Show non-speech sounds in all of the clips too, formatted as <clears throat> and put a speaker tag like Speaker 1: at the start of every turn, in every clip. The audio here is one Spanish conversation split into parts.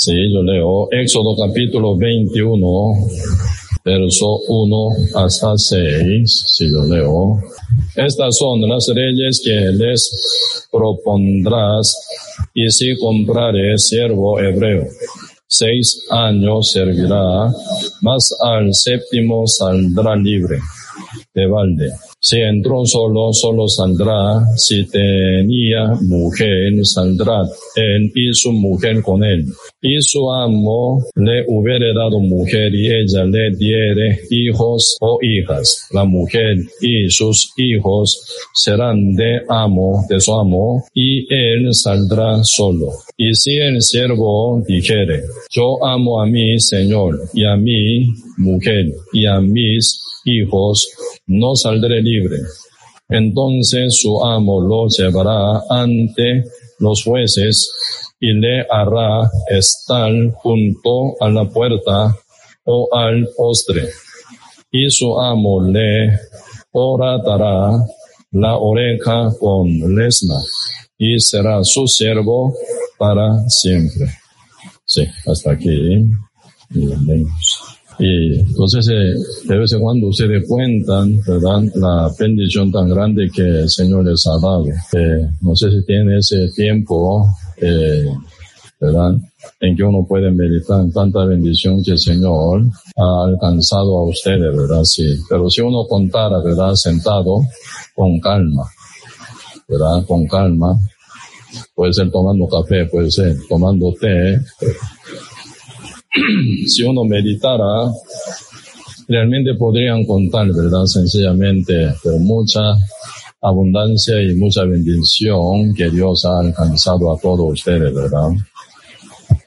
Speaker 1: Sí, yo leo Éxodo capítulo 21, verso 1 hasta 6, si yo leo. Estas son las leyes que les propondrás y si comprares siervo hebreo. Seis años servirá, mas al séptimo saldrá libre de balde. Si entró solo, solo saldrá. Si tenía mujer, saldrá él y su mujer con él. Y su amo le hubiere dado mujer y ella le diere hijos o hijas. La mujer y sus hijos serán de amo, de su amo, y él saldrá solo. Y si el siervo dijere, yo amo a mi Señor y a mi mujer y a mis hijos, no saldré libre. Entonces su amo lo llevará ante los jueces y le hará estar junto a la puerta o al postre. Y su amo le oratará la oreja con lesma y será su siervo para siempre. Sí, hasta aquí. Y entonces, eh, de vez en cuando ustedes cuentan, ¿verdad? La bendición tan grande que el Señor les ha dado. Eh, no sé si tiene ese tiempo, eh, ¿verdad? En que uno puede meditar en tanta bendición que el Señor ha alcanzado a ustedes, ¿verdad? Sí. Pero si uno contara, ¿verdad? Sentado, con calma, ¿verdad? Con calma. Puede ser tomando café, puede ser tomando té, <clears throat> si uno meditara, realmente podrían contar, ¿verdad? Sencillamente, pero mucha abundancia y mucha bendición que Dios ha alcanzado a todos ustedes, ¿verdad?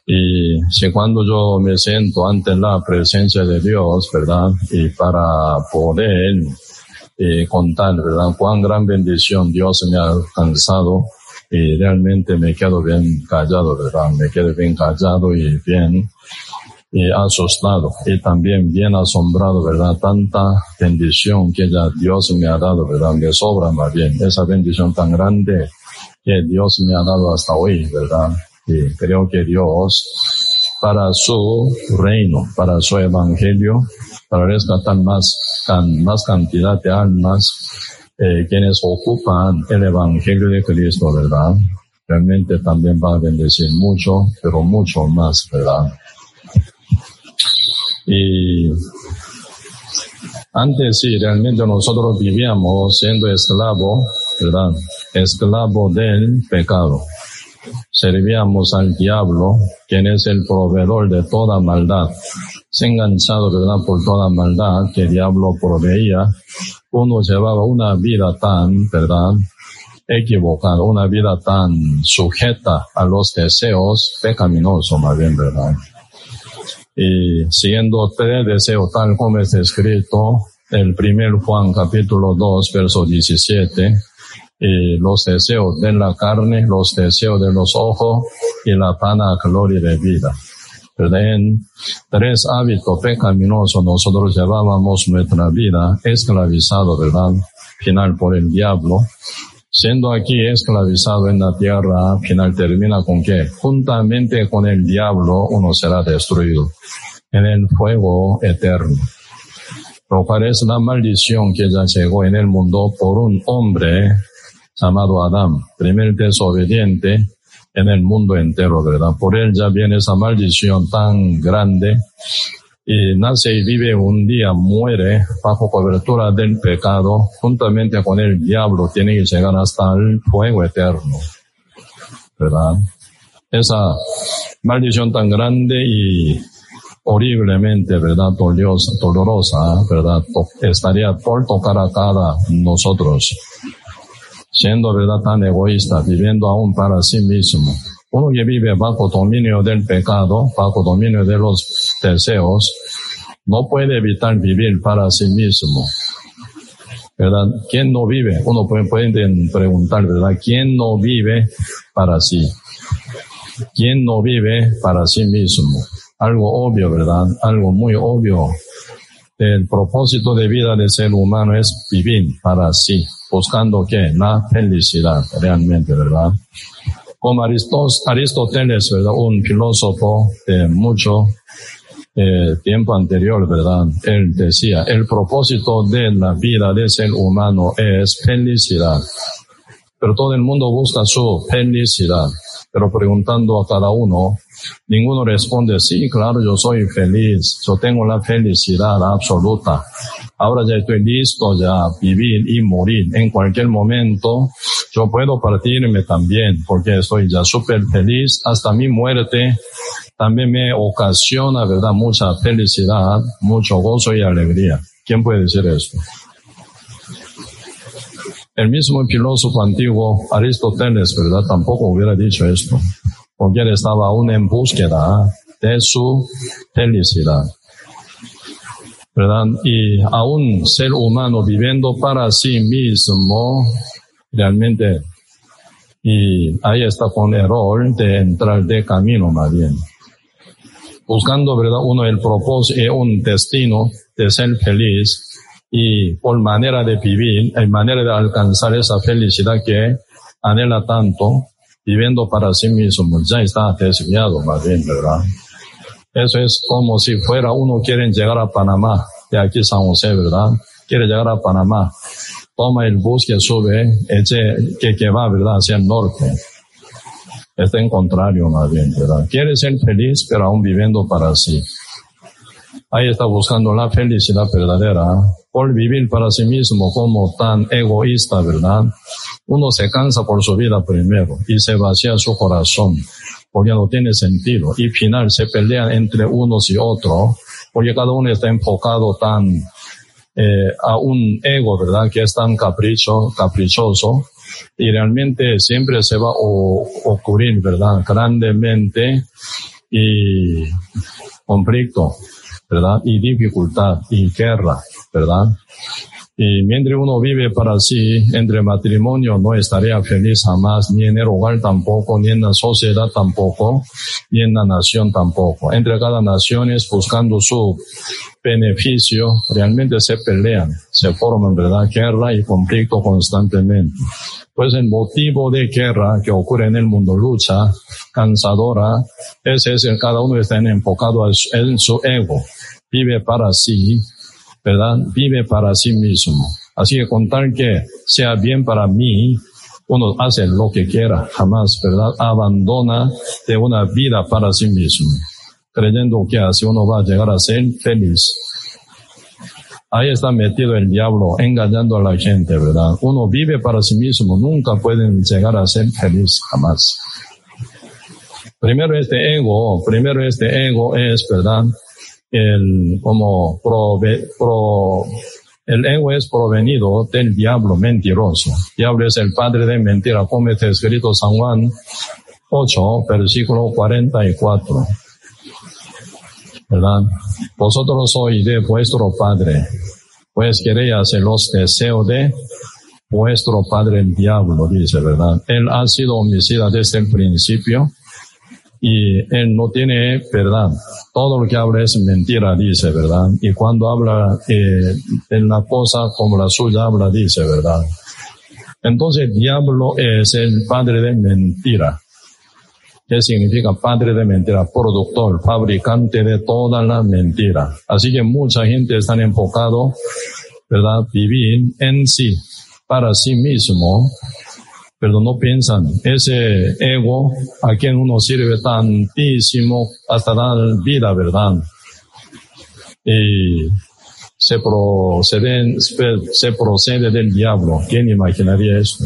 Speaker 1: Y si cuando yo me siento ante la presencia de Dios, ¿verdad? Y para poder eh, contar, ¿verdad? Cuán gran bendición Dios me ha alcanzado y realmente me quedo bien callado, ¿verdad? Me quedo bien callado y bien y asustado y también bien asombrado, ¿verdad? Tanta bendición que ya Dios me ha dado, ¿verdad? Me sobra más bien esa bendición tan grande que Dios me ha dado hasta hoy, ¿verdad? Y creo que Dios, para su reino, para su evangelio, para rescatar más, más cantidad de almas, eh, quienes ocupan el evangelio de Cristo, ¿verdad? Realmente también va a bendecir mucho, pero mucho más, ¿verdad? Y antes sí, realmente nosotros vivíamos siendo esclavo, ¿verdad? Esclavo del pecado. Servíamos al diablo, quien es el proveedor de toda maldad. Se enganchado, ¿verdad? Por toda maldad que el diablo proveía. Uno llevaba una vida tan, ¿verdad? Equivocada, una vida tan sujeta a los deseos pecaminosos, más bien, ¿verdad? Y siguiendo tres deseos tal como está escrito, el primer Juan capítulo 2 verso 17, y los deseos de la carne, los deseos de los ojos y la pana gloria de vida. En tres hábitos pecaminosos nosotros llevábamos nuestra vida esclavizado, ¿verdad? Final por el diablo. Siendo aquí esclavizado en la tierra, final termina con que juntamente con el diablo uno será destruido en el fuego eterno. Lo cual es la maldición que ya llegó en el mundo por un hombre llamado Adán, primer desobediente en el mundo entero, ¿verdad? Por él ya viene esa maldición tan grande y nace y vive un día, muere bajo cobertura del pecado, juntamente con el diablo, tiene que llegar hasta el fuego eterno, ¿verdad? Esa maldición tan grande y horriblemente, ¿verdad? Dolorosa, ¿verdad? Estaría por tocar a cada nosotros, siendo, ¿verdad? Tan egoísta, viviendo aún para sí mismo, Uno que vive bajo dominio del pecado, bajo dominio de los deseos, no puede evitar vivir para sí mismo. ¿Verdad? ¿Quién no vive? Uno puede, puede preguntar, ¿verdad? ¿Quién no vive para sí? ¿Quién no vive para sí mismo? Algo obvio, ¿verdad? Algo muy obvio. El propósito de vida del ser humano es vivir para sí, buscando que la felicidad realmente, ¿verdad? Como Aristóteles, ¿verdad? Un filósofo de mucho eh, tiempo anterior, ¿verdad? Él decía, el propósito de la vida del ser humano es felicidad. Pero todo el mundo busca su felicidad. Pero preguntando a cada uno, ninguno responde, sí, claro, yo soy feliz, yo tengo la felicidad absoluta. Ahora ya estoy listo ya a vivir y morir. En cualquier momento yo puedo partirme también porque estoy ya súper feliz hasta mi muerte. También me ocasiona, ¿verdad? Mucha felicidad, mucho gozo y alegría. ¿Quién puede decir esto? El mismo filósofo antiguo Aristóteles, ¿verdad? Tampoco hubiera dicho esto, porque él estaba aún en búsqueda de su felicidad. ¿verdad? Y a un ser humano viviendo para sí mismo, realmente, y ahí está con error de entrar de camino más bien. Buscando, ¿verdad? Uno el propósito, y un destino de ser feliz y por manera de vivir, hay manera de alcanzar esa felicidad que anhela tanto, viviendo para sí mismo, ya está desviado más bien, ¿verdad? Eso es como si fuera uno quiere llegar a Panamá, de aquí San José, ¿verdad? Quiere llegar a Panamá. Toma el bus que sube, eche, que, que va, ¿verdad? Hacia el norte. Está en contrario, más bien, ¿verdad? Quiere ser feliz, pero aún viviendo para sí. Ahí está buscando la felicidad verdadera. Por vivir para sí mismo como tan egoísta, ¿verdad? Uno se cansa por su vida primero y se vacía su corazón porque no tiene sentido. Y final se pelean entre unos y otros, porque cada uno está enfocado tan eh, a un ego, ¿verdad? Que es tan capricho, caprichoso, y realmente siempre se va a ocurrir, ¿verdad? Grandemente y conflicto, ¿verdad? Y dificultad y guerra, ¿verdad? Y mientras uno vive para sí, entre matrimonio no estaría feliz jamás, ni en el hogar tampoco, ni en la sociedad tampoco, ni en la nación tampoco. Entre cada nación es buscando su beneficio, realmente se pelean, se forman, ¿verdad? Guerra y conflicto constantemente. Pues el motivo de guerra que ocurre en el mundo, lucha cansadora, ese es el cada uno está enfocado en su ego, vive para sí, ¿verdad? Vive para sí mismo. Así que contar que sea bien para mí, uno hace lo que quiera, jamás, ¿verdad? Abandona de una vida para sí mismo, creyendo que así uno va a llegar a ser feliz. Ahí está metido el diablo, engañando a la gente, ¿verdad? Uno vive para sí mismo, nunca pueden llegar a ser feliz, jamás. Primero este ego, primero este ego es, ¿verdad? El, como prove, pro, el ego es provenido del diablo mentiroso. Diablo es el padre de mentira, como está escrito San Juan 8, versículo 44. ¿Verdad? Vosotros sois de vuestro padre, pues queréis hacer los deseos de vuestro padre el diablo, dice, ¿verdad? Él ha sido homicida desde el principio y él no tiene verdad. Todo lo que habla es mentira, dice, ¿verdad? Y cuando habla eh, en la cosa como la suya habla, dice, ¿verdad? Entonces diablo es el padre de mentira. ¿Qué significa padre de mentira? Productor, fabricante de toda la mentira. Así que mucha gente está enfocado, ¿verdad? Vivir en sí, para sí mismo, pero no piensan, ese ego a quien uno sirve tantísimo hasta dar vida, ¿verdad? Y se procede, se procede del diablo. ¿Quién imaginaría esto?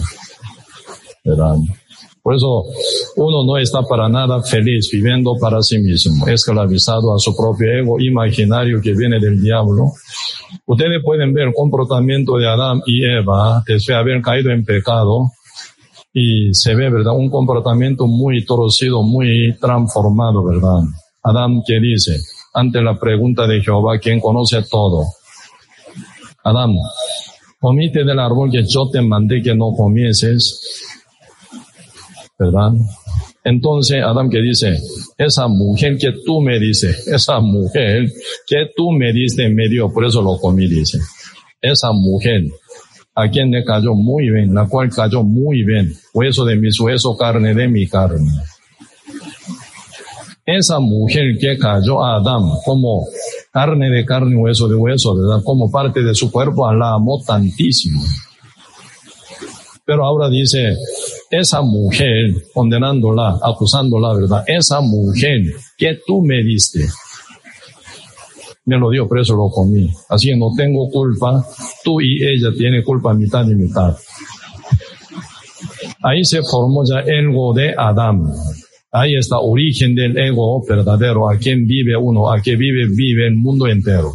Speaker 1: ¿Verdad? Por eso uno no está para nada feliz viviendo para sí mismo, esclavizado a su propio ego imaginario que viene del diablo. Ustedes pueden ver el comportamiento de Adán y Eva después de haber caído en pecado y se ve, ¿verdad? Un comportamiento muy torcido, muy transformado, ¿verdad? Adán que dice, ante la pregunta de Jehová, quien conoce todo, Adán, comite del árbol que yo te mandé que no comieses, ¿verdad? Entonces Adán que dice, esa mujer que tú me dices, esa mujer que tú me diste me dio, por eso lo comí, dice. Esa mujer a quien le cayó muy bien, la cual cayó muy bien, hueso de mis huesos, carne de mi carne. Esa mujer que cayó a Adán como carne de carne, hueso de hueso, ¿verdad? Como parte de su cuerpo, la amó tantísimo. Pero ahora dice, esa mujer, condenándola, acusándola, ¿verdad? Esa mujer que tú me diste, me lo dio, por eso lo comí. Así que no tengo culpa, tú y ella tienen culpa mitad y mitad. Ahí se formó ya el ego de Adán. Ahí está origen del ego verdadero, a quien vive uno, a quien vive, vive el mundo entero.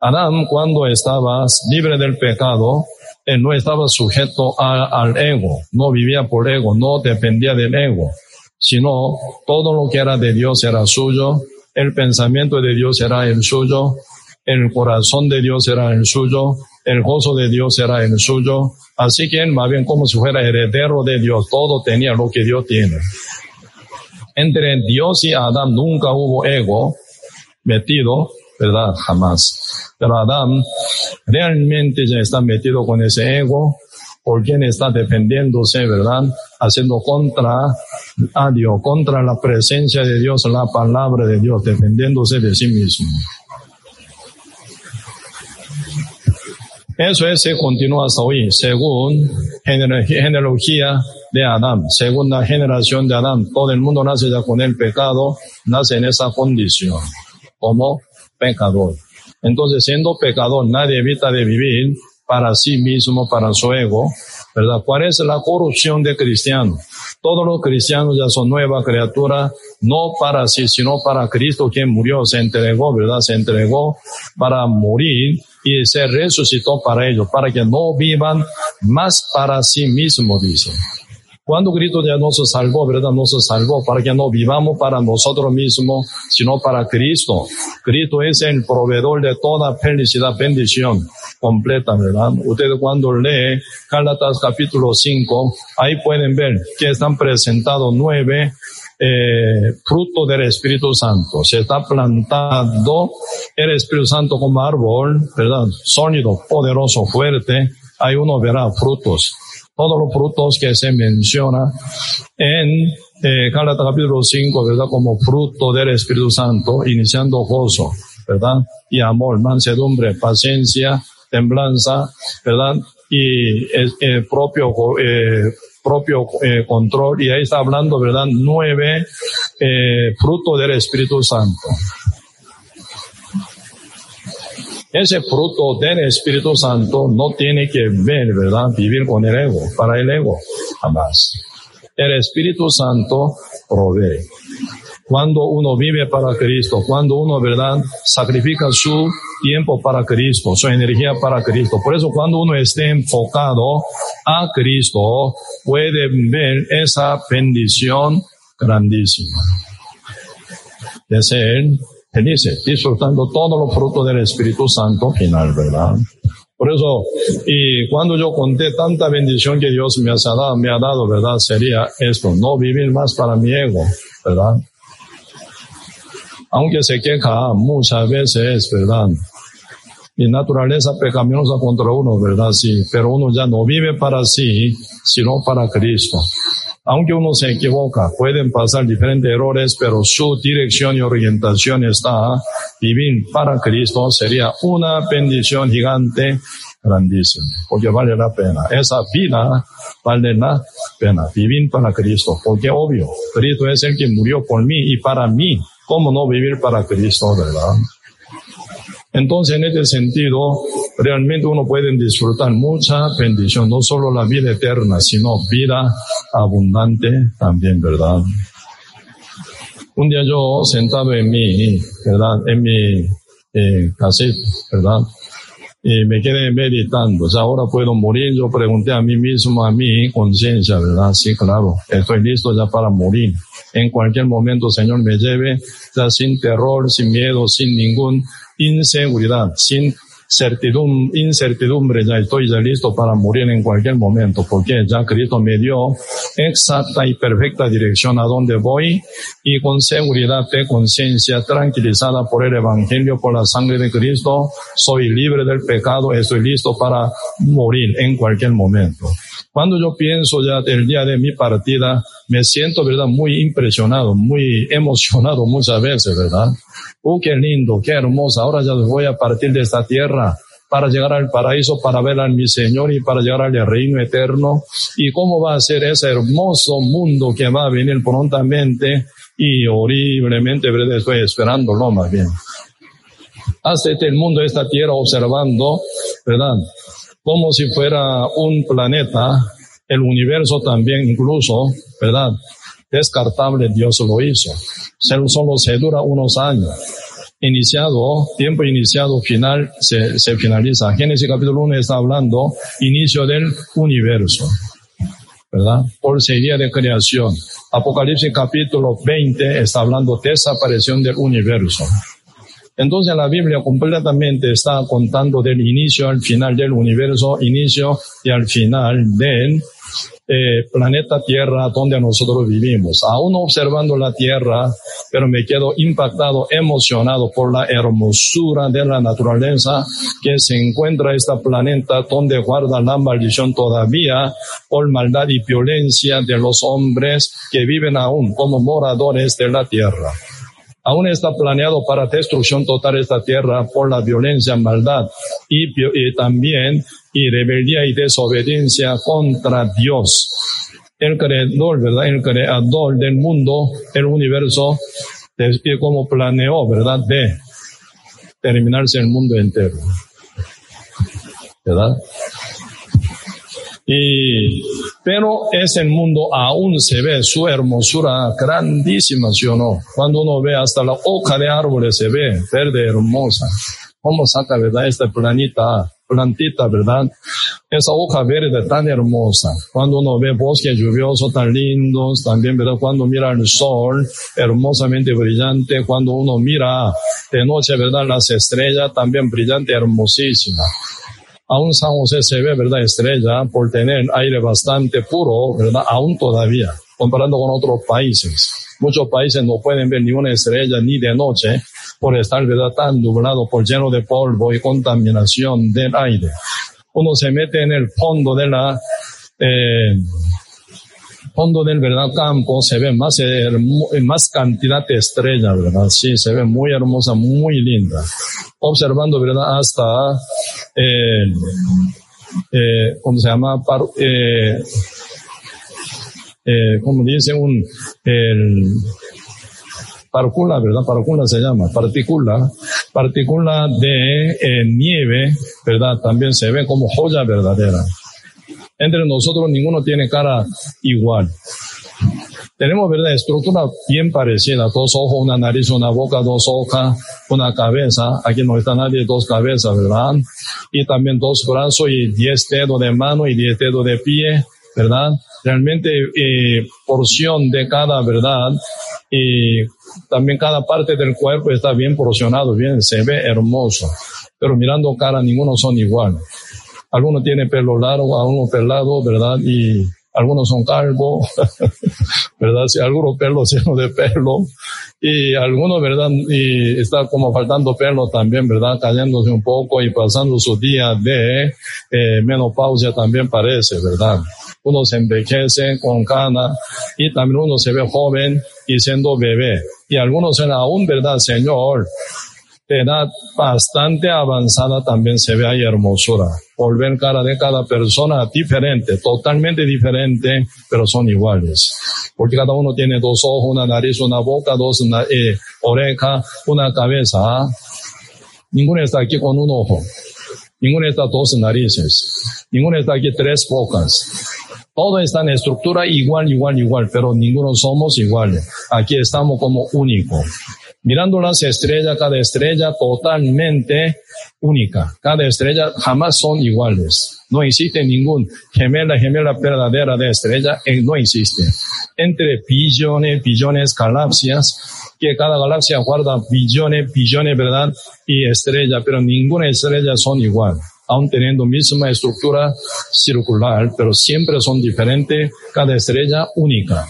Speaker 1: Adán, cuando estaba libre del pecado, él no estaba sujeto al ego, no vivía por ego, no dependía del ego, sino todo lo que era de Dios era suyo, el pensamiento de Dios era el suyo, el corazón de Dios era el suyo, el gozo de Dios era el suyo, así que él más bien como si fuera heredero de Dios, todo tenía lo que Dios tiene. Entre Dios y Adán nunca hubo ego metido, ¿verdad? Jamás. Pero Adán realmente ya está metido con ese ego, por quien está defendiéndose, ¿verdad? Haciendo contra a Dios, contra la presencia de Dios, la palabra de Dios, defendiéndose de sí mismo. Eso es, se continúa hasta hoy, según genealogía de Adán, segunda generación de Adán. Todo el mundo nace ya con el pecado, nace en esa condición, como pecador. Entonces, siendo pecador, nadie evita de vivir para sí mismo, para su ego, ¿verdad? ¿Cuál es la corrupción de cristiano? Todos los cristianos ya son nueva criatura, no para sí, sino para Cristo quien murió, se entregó, ¿verdad? Se entregó para morir y se resucitó para ellos, para que no vivan más para sí mismo, dice. Cuando Cristo ya nos salvó, ¿verdad? Nos salvó para que no vivamos para nosotros mismos, sino para Cristo. Cristo es el proveedor de toda felicidad, bendición completa, ¿verdad? Ustedes cuando lee Gálatas capítulo 5, ahí pueden ver que están presentados nueve eh, fruto del Espíritu Santo. Se está plantando el Espíritu Santo como árbol, ¿verdad? Sólido, poderoso, fuerte. Ahí uno verá frutos todos los frutos que se menciona en eh, capítulo 5, ¿verdad? Como fruto del Espíritu Santo, iniciando gozo, ¿verdad? Y amor, mansedumbre, paciencia, temblanza, ¿verdad? Y el propio, eh, propio eh, control. Y ahí está hablando, ¿verdad? Nueve eh, frutos del Espíritu Santo. Ese fruto del Espíritu Santo no tiene que ver, ¿verdad? Vivir con el ego, para el ego, jamás. El Espíritu Santo provee. Cuando uno vive para Cristo, cuando uno, ¿verdad? Sacrifica su tiempo para Cristo, su energía para Cristo. Por eso cuando uno esté enfocado a Cristo, puede ver esa bendición grandísima de ser felices, disfrutando todos los frutos del Espíritu Santo final, ¿verdad? Por eso, y cuando yo conté tanta bendición que Dios me ha dado, me ha dado, ¿verdad? Sería esto, no vivir más para mi ego, ¿verdad? Aunque se queja muchas veces, ¿verdad? Mi naturaleza pecaminosa contra uno, ¿verdad? Sí, pero uno ya no vive para sí, sino para Cristo aunque uno se equivoca, pueden pasar diferentes errores, pero su dirección y orientación está vivir para Cristo sería una bendición gigante, grandísima, porque vale la pena. Esa vida vale la pena, vivir para Cristo, porque obvio, Cristo es el que murió por mí y para mí. ¿Cómo no vivir para Cristo, verdad? Entonces, en este sentido, realmente uno puede disfrutar mucha bendición, no solo la vida eterna, sino vida abundante también, ¿verdad? Un día yo sentado en mi, ¿verdad? En mi eh, cassette, ¿verdad? y me quedé meditando. O sea, ahora puedo morir. Yo pregunté a mí mismo, a mi conciencia, ¿verdad? Sí, claro. Estoy listo ya para morir. En cualquier momento, Señor, me lleve ya sin terror, sin miedo, sin ninguna inseguridad, sin certidumbre, incertidumbre, ya estoy ya listo para morir en cualquier momento, porque ya Cristo me dio exacta y perfecta dirección a donde voy y con seguridad de conciencia tranquilizada por el Evangelio, por la sangre de Cristo, soy libre del pecado, estoy listo para morir en cualquier momento. Cuando yo pienso ya del día de mi partida, me siento, ¿verdad? Muy impresionado, muy emocionado muchas veces, ¿verdad? Oh, qué lindo, qué hermosa. Ahora ya voy a partir de esta tierra para llegar al paraíso, para ver a mi Señor y para llegar al reino eterno. ¿Y cómo va a ser ese hermoso mundo que va a venir prontamente y horriblemente, ¿verdad? Estoy esperándolo más bien. Hasta este el mundo, esta tierra, observando, ¿verdad? como si fuera un planeta, el universo también incluso, ¿verdad? Descartable Dios lo hizo. Solo se dura unos años. Iniciado, tiempo iniciado, final, se, finaliza. Génesis capítulo 1 está hablando inicio del universo. ¿verdad? Por sería de creación. Apocalipsis capítulo 20 está hablando desaparición del universo. Entonces la Biblia completamente está contando del inicio al final del universo, inicio y al final del eh, planeta Tierra donde nosotros vivimos. Aún observando la Tierra, pero me quedo impactado, emocionado por la hermosura de la naturaleza que se encuentra este planeta donde guarda la maldición todavía por maldad y violencia de los hombres que viven aún como moradores de la Tierra aún está planeado para destrucción total esta tierra por la violencia, maldad y, también y rebeldía y desobediencia contra Dios. El creador, ¿verdad? El creador del mundo, el universo, como planeó, ¿verdad? De terminarse el mundo entero. ¿Verdad? Y, pero ese mundo aún se ve su hermosura grandísima, ¿sí o no? Cuando uno ve hasta la hoja de árboles se ve verde hermosa. ¿Cómo saca, verdad, esta planita, plantita, verdad? Esa hoja verde tan hermosa. Cuando uno ve bosques lluviosos tan lindos, también, verdad, cuando mira el sol, hermosamente brillante. Cuando uno mira de noche, verdad, las estrellas, también brillante, hermosísima aún San José se ve, ¿verdad? Estrella por tener aire bastante puro, ¿verdad? Aún todavía, comparando con otros países. Muchos países no pueden ver ni una estrella ni de noche por estar, ¿verdad? Tan nublado, por lleno de polvo y contaminación del aire. Uno se mete en el fondo de la, eh, fondo del verdad campo se ve más, más cantidad de estrellas, ¿verdad? Sí, se ve muy hermosa, muy linda. Observando, ¿verdad? Hasta, eh, eh, ¿cómo se llama? eh, eh, como dice un, el, partícula, ¿verdad? Partícula se llama, partícula, partícula de eh, nieve, ¿verdad? También se ve como joya verdadera. Entre nosotros ninguno tiene cara igual. Tenemos, ¿verdad? Estructura bien parecida. Dos ojos, una nariz, una boca, dos hojas, una cabeza. Aquí no está nadie, dos cabezas, ¿verdad? Y también dos brazos y diez dedos de mano y diez dedos de pie, ¿verdad? Realmente, eh, porción de cada, ¿verdad? Y también cada parte del cuerpo está bien porcionado, bien, se ve hermoso. Pero mirando cara, ninguno son iguales. Algunos tienen pelo largo, algunos pelado, ¿verdad? Y algunos son calvos, <laughs> ¿verdad? Sí, algunos pelos <laughs> llenos de pelo y algunos, ¿verdad? Y está como faltando pelo también, ¿verdad? Cayéndose un poco y pasando su día de eh, menopausia también parece, ¿verdad? Uno se envejece con cana y también uno se ve joven y siendo bebé. Y algunos son aún, ¿verdad, Señor? Edad bastante avanzada también se ve ahí hermosura. Por ver cara de cada persona diferente, totalmente diferente, pero son iguales. Porque cada uno tiene dos ojos, una nariz, una boca, dos eh, oreja, una cabeza. ¿ah? Ninguno está aquí con un ojo. Ninguno está dos narices. Ninguno está aquí tres bocas. Todo está en estructura igual, igual, igual, pero ninguno somos iguales. Aquí estamos como único. Mirando las estrellas, cada estrella totalmente única. Cada estrella jamás son iguales. No existe ningún gemela, gemela verdadera de estrella, eh, no existe. Entre billones, billones galaxias, que cada galaxia guarda billones, billones, ¿verdad? Y estrella, pero ninguna estrella son igual. Aún teniendo misma estructura circular, pero siempre son diferentes, cada estrella única.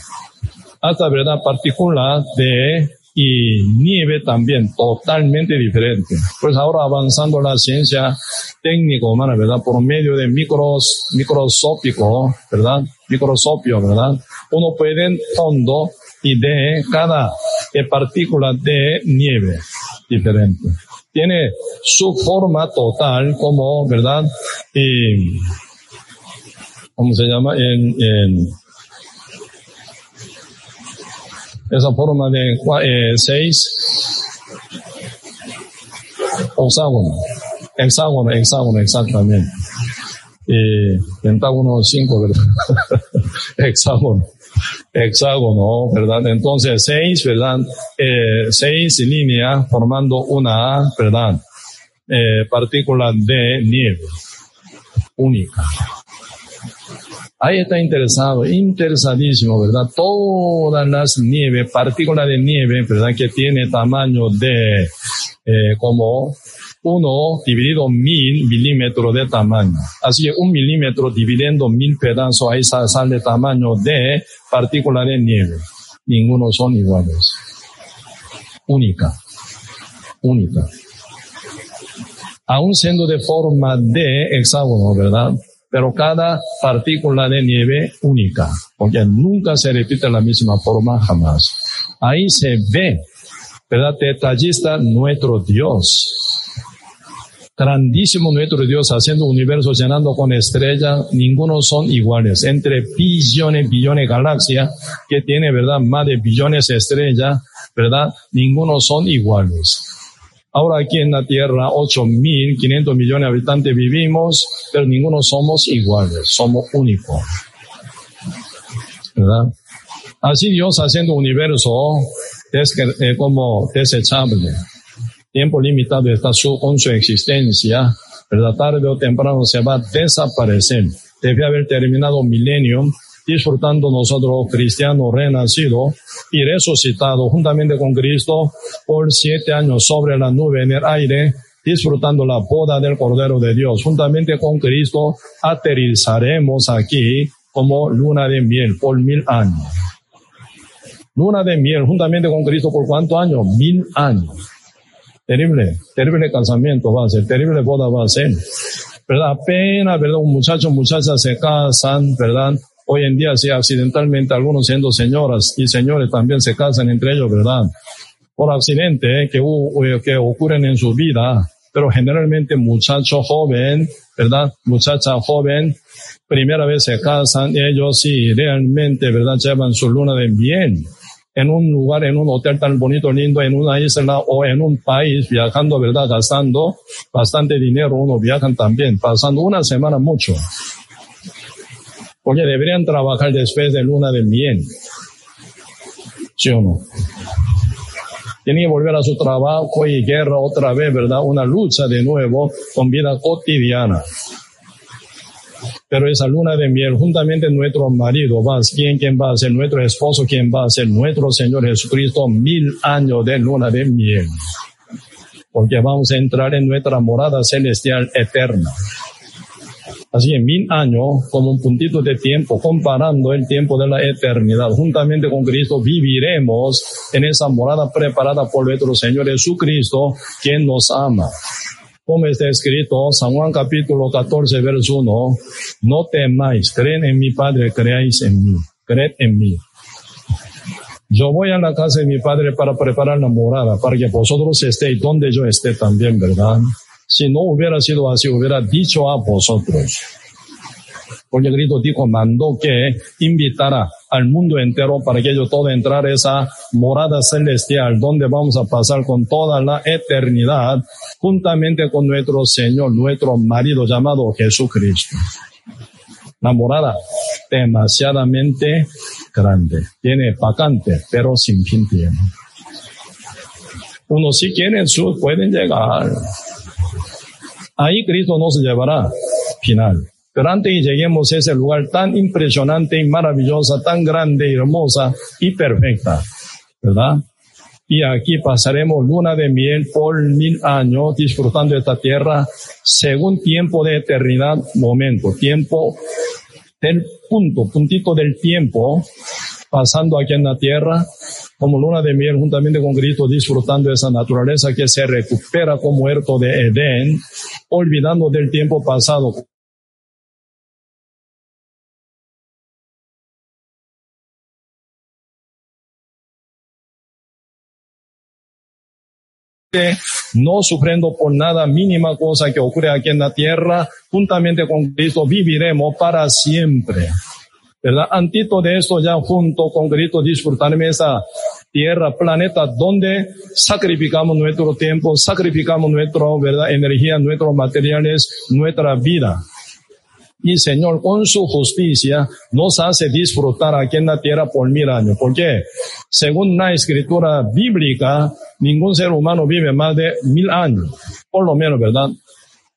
Speaker 1: Hasta, ¿verdad? Particular de y nieve también totalmente diferente. Pues ahora avanzando la ciencia técnico humana, ¿verdad? Por medio de micros, microscópico, ¿verdad? Microscopio, ¿verdad? Uno puede en fondo y de cada partícula de nieve diferente. Tiene su forma total como, ¿verdad? Y, ¿cómo se llama? En, en esa forma de eh, seis hexágono, hexágono, hexágono, exactamente. Y pentágono cinco, ¿verdad? <laughs> hexágono, hexágono, ¿verdad? Entonces seis, ¿verdad? Eh, seis líneas formando una, ¿verdad? Eh, partícula de nieve única. Ahí está interesado, interesadísimo, ¿verdad? Todas las nieves, partículas de nieve, ¿verdad? Que tiene tamaño de eh, como uno dividido mil milímetros de tamaño. Así que un milímetro dividiendo mil pedazos, ahí sale tamaño de partícula de nieve. Ninguno son iguales. Única. Única. Aún siendo de forma de hexágono, ¿verdad? Pero cada partícula de nieve única, porque nunca se repite la misma forma jamás. Ahí se ve, ¿verdad? Detallista nuestro Dios. Grandísimo nuestro Dios haciendo universo llenando con estrellas, ninguno son iguales. Entre billones, billones de galaxias que tiene, ¿verdad? Más de billones de estrellas, ¿verdad? Ninguno son iguales. Ahora aquí en la Tierra, 8.500 millones de habitantes vivimos, pero ninguno somos iguales, somos únicos. ¿Verdad? Así Dios haciendo universo es eh, como desechable. Tiempo limitado está su, con su existencia, ¿verdad? Tarde o temprano se va a desaparecer. Debe haber terminado milenio disfrutando nosotros cristianos renacidos y resucitados juntamente con Cristo por siete años sobre la nube en el aire, disfrutando la boda del Cordero de Dios. Juntamente con Cristo aterrizaremos aquí como luna de miel por mil años. Luna de miel juntamente con Cristo por cuántos años? Mil años. Terrible, terrible casamiento va a ser, terrible boda va a ser. ¿Verdad? Apenas, ¿verdad? Un muchacho, muchacha se casan, ¿verdad? Hoy en día, si accidentalmente algunos siendo señoras y señores también se casan entre ellos, ¿verdad? Por accidente eh, que, eh, que ocurren en su vida, pero generalmente muchacho joven, ¿verdad? Muchacha joven, primera vez se casan, ellos sí realmente, ¿verdad? Llevan su luna de miel en un lugar, en un hotel tan bonito, lindo, en una isla o en un país, viajando, ¿verdad? Gastando bastante dinero, uno viajan también, pasando una semana mucho porque deberían trabajar después de luna de miel. ¿Sí o no? Tienen que volver a su trabajo y guerra otra vez, ¿verdad? Una lucha de nuevo con vida cotidiana. Pero esa luna de miel, juntamente nuestro marido, va, ¿quién, quién va a ser nuestro esposo? ¿Quién va a ser nuestro Señor Jesucristo? Mil años de luna de miel. Porque vamos a entrar en nuestra morada celestial eterna. Así en mil años, como un puntito de tiempo, comparando el tiempo de la eternidad, juntamente con Cristo, viviremos en esa morada preparada por nuestro Señor Jesucristo, quien nos ama. Como está escrito, San Juan capítulo 14, verso 1, no temáis, creen en mi Padre, creáis en mí, creed en mí. Yo voy a la casa de mi Padre para preparar la morada, para que vosotros estéis donde yo esté también, ¿verdad? Si no hubiera sido así, hubiera dicho a vosotros. Porque Cristo dijo, mandó que invitara al mundo entero para que ellos todo entrar a esa morada celestial donde vamos a pasar con toda la eternidad juntamente con nuestro Señor, nuestro marido llamado Jesucristo. La morada demasiadamente grande. Tiene vacante, pero sin fin tiene. Uno si quieren sur pueden llegar. Ahí Cristo nos llevará final. Pero antes que lleguemos a ese lugar tan impresionante y maravillosa, tan grande y hermosa y perfecta, ¿verdad? Y aquí pasaremos luna de miel por mil años disfrutando esta tierra según tiempo de eternidad, momento, tiempo del punto, puntito del tiempo, pasando aquí en la tierra, como luna de miel juntamente con Cristo, disfrutando esa naturaleza que se recupera como huerto de Edén, olvidando del tiempo pasado. no sufriendo por nada mínima cosa que ocurre aquí en la tierra, juntamente con Cristo viviremos para siempre. ¿Verdad? Antito de esto ya junto con Cristo disfrutarme esa tierra, planeta donde sacrificamos nuestro tiempo, sacrificamos nuestra, ¿verdad? Energía, nuestros materiales, nuestra vida. Y Señor, con su justicia, nos hace disfrutar aquí en la tierra por mil años. ¿Por qué? Según la escritura bíblica, ningún ser humano vive más de mil años. Por lo menos, ¿verdad?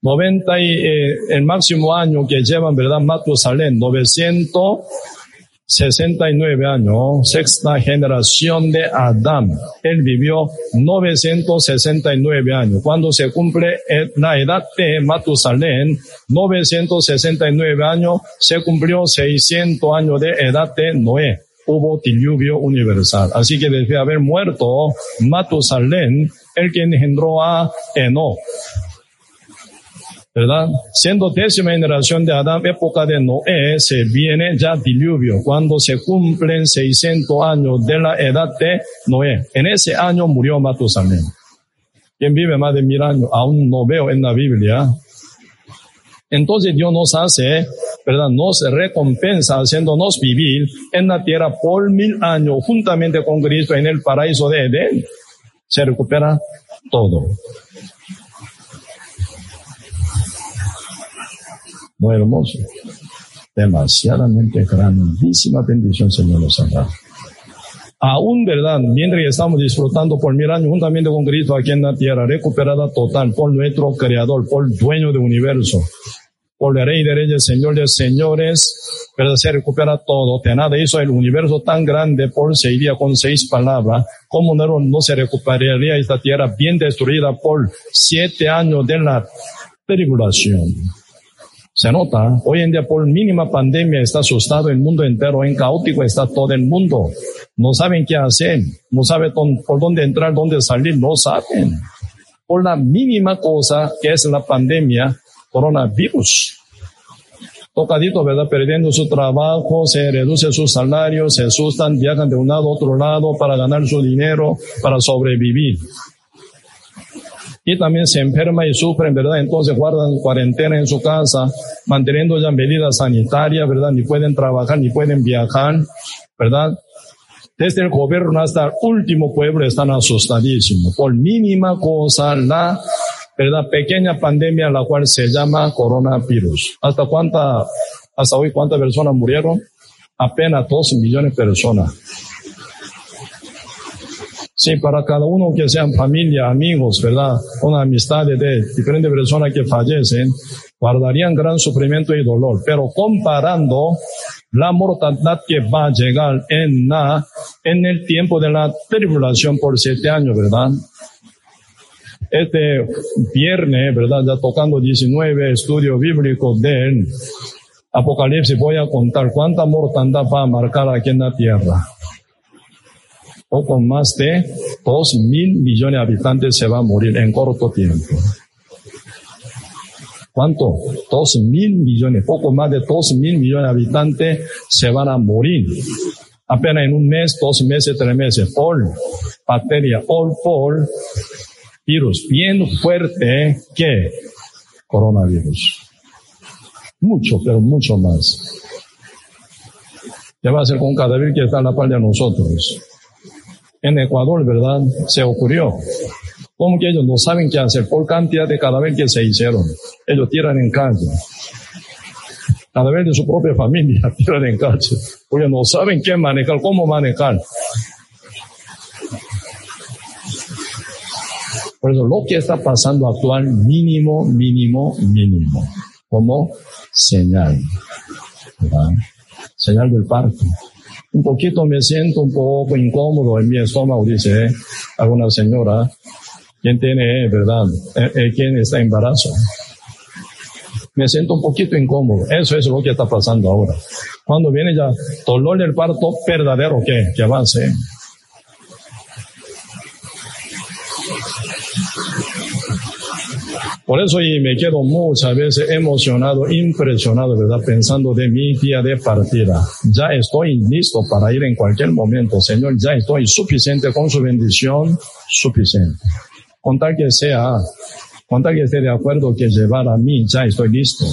Speaker 1: 90 y eh, el máximo año que llevan, ¿verdad? Matusalén, 969 años, sexta generación de Adán. Él vivió 969 años. Cuando se cumple la edad de Matusalén, 969 años, se cumplió 600 años de edad de Noé hubo diluvio universal. Así que desde haber muerto Matusalén, el que engendró a Eno, ¿verdad? Siendo décima generación de Adán, época de Noé, se viene ya diluvio, cuando se cumplen 600 años de la edad de Noé. En ese año murió Matusalén. ¿Quién vive más de mil años? Aún no veo en la Biblia. Entonces Dios nos hace, ¿verdad? Nos recompensa haciéndonos vivir en la tierra por mil años juntamente con Cristo en el paraíso de Edén. Se recupera todo. Muy hermoso. Demasiadamente grandísima bendición, Señor nos ha Aún, ¿verdad? Mientras estamos disfrutando por mil años juntamente con Cristo aquí en la tierra, recuperada total por nuestro Creador, por dueño del universo, por el Rey de Reyes, Señor de Señores, ¿verdad? Se recupera todo. De nada hizo el universo tan grande por seis días con seis palabras. ¿Cómo no, no se recuperaría esta tierra bien destruida por siete años de la tribulación? Se nota, hoy en día por mínima pandemia está asustado el mundo entero, en caótico está todo el mundo. No saben qué hacer, no saben por dónde entrar, dónde salir, no saben. Por la mínima cosa que es la pandemia, coronavirus. Tocadito, ¿verdad? Perdiendo su trabajo, se reduce su salario, se asustan, viajan de un lado a otro lado para ganar su dinero, para sobrevivir y también se enferma y sufren, ¿verdad? Entonces guardan cuarentena en su casa, manteniendo ya medidas sanitarias, ¿verdad? Ni pueden trabajar, ni pueden viajar, ¿verdad? Desde el gobierno hasta el último pueblo están asustadísimos. Por mínima cosa, la, ¿verdad? Pequeña pandemia, la cual se llama coronavirus. ¿Hasta cuánta, hasta hoy cuántas personas murieron? Apenas dos millones de personas. Sí, para cada uno que sean familia, amigos, ¿verdad? Una amistad de diferentes personas que fallecen, guardarían gran sufrimiento y dolor. Pero comparando la mortalidad que va a llegar en la, en el tiempo de la tribulación por siete años, ¿verdad? Este viernes, ¿verdad? Ya tocando 19 estudios bíblicos del Apocalipsis, voy a contar cuánta mortandad va a marcar aquí en la tierra o con más de dos mil millones de habitantes se va a morir en corto tiempo. ¿Cuánto? Dos mil millones, poco más de dos mil millones de habitantes se van a morir. Apenas en un mes, dos meses, tres meses, por bacteria, o por virus bien fuerte que coronavirus. Mucho, pero mucho más. ¿Qué va a ser con un cadáver que está en la par de nosotros? En Ecuador, ¿verdad? Se ocurrió. Como que ellos no saben qué hacer por cantidad de cadáveres que se hicieron. Ellos tiran en calle. Cadáveres de su propia familia <laughs> tiran en calle. Porque no saben qué manejar, cómo manejar. Por eso lo que está pasando actual, mínimo, mínimo, mínimo, como señal, ¿verdad? Señal del parto. Un poquito me siento un poco incómodo en mi estómago, dice alguna señora, quien tiene, ¿verdad? Eh, eh, quien está en embarazo. Me siento un poquito incómodo. Eso es lo que está pasando ahora. Cuando viene ya dolor del parto verdadero, ¿qué? Que avance. Por eso y me quedo muchas veces emocionado, impresionado, ¿verdad? Pensando de mi día de partida. Ya estoy listo para ir en cualquier momento, Señor. Ya estoy suficiente con su bendición, suficiente. Con tal que sea, con tal que esté de acuerdo que llevar a mí, ya estoy listo.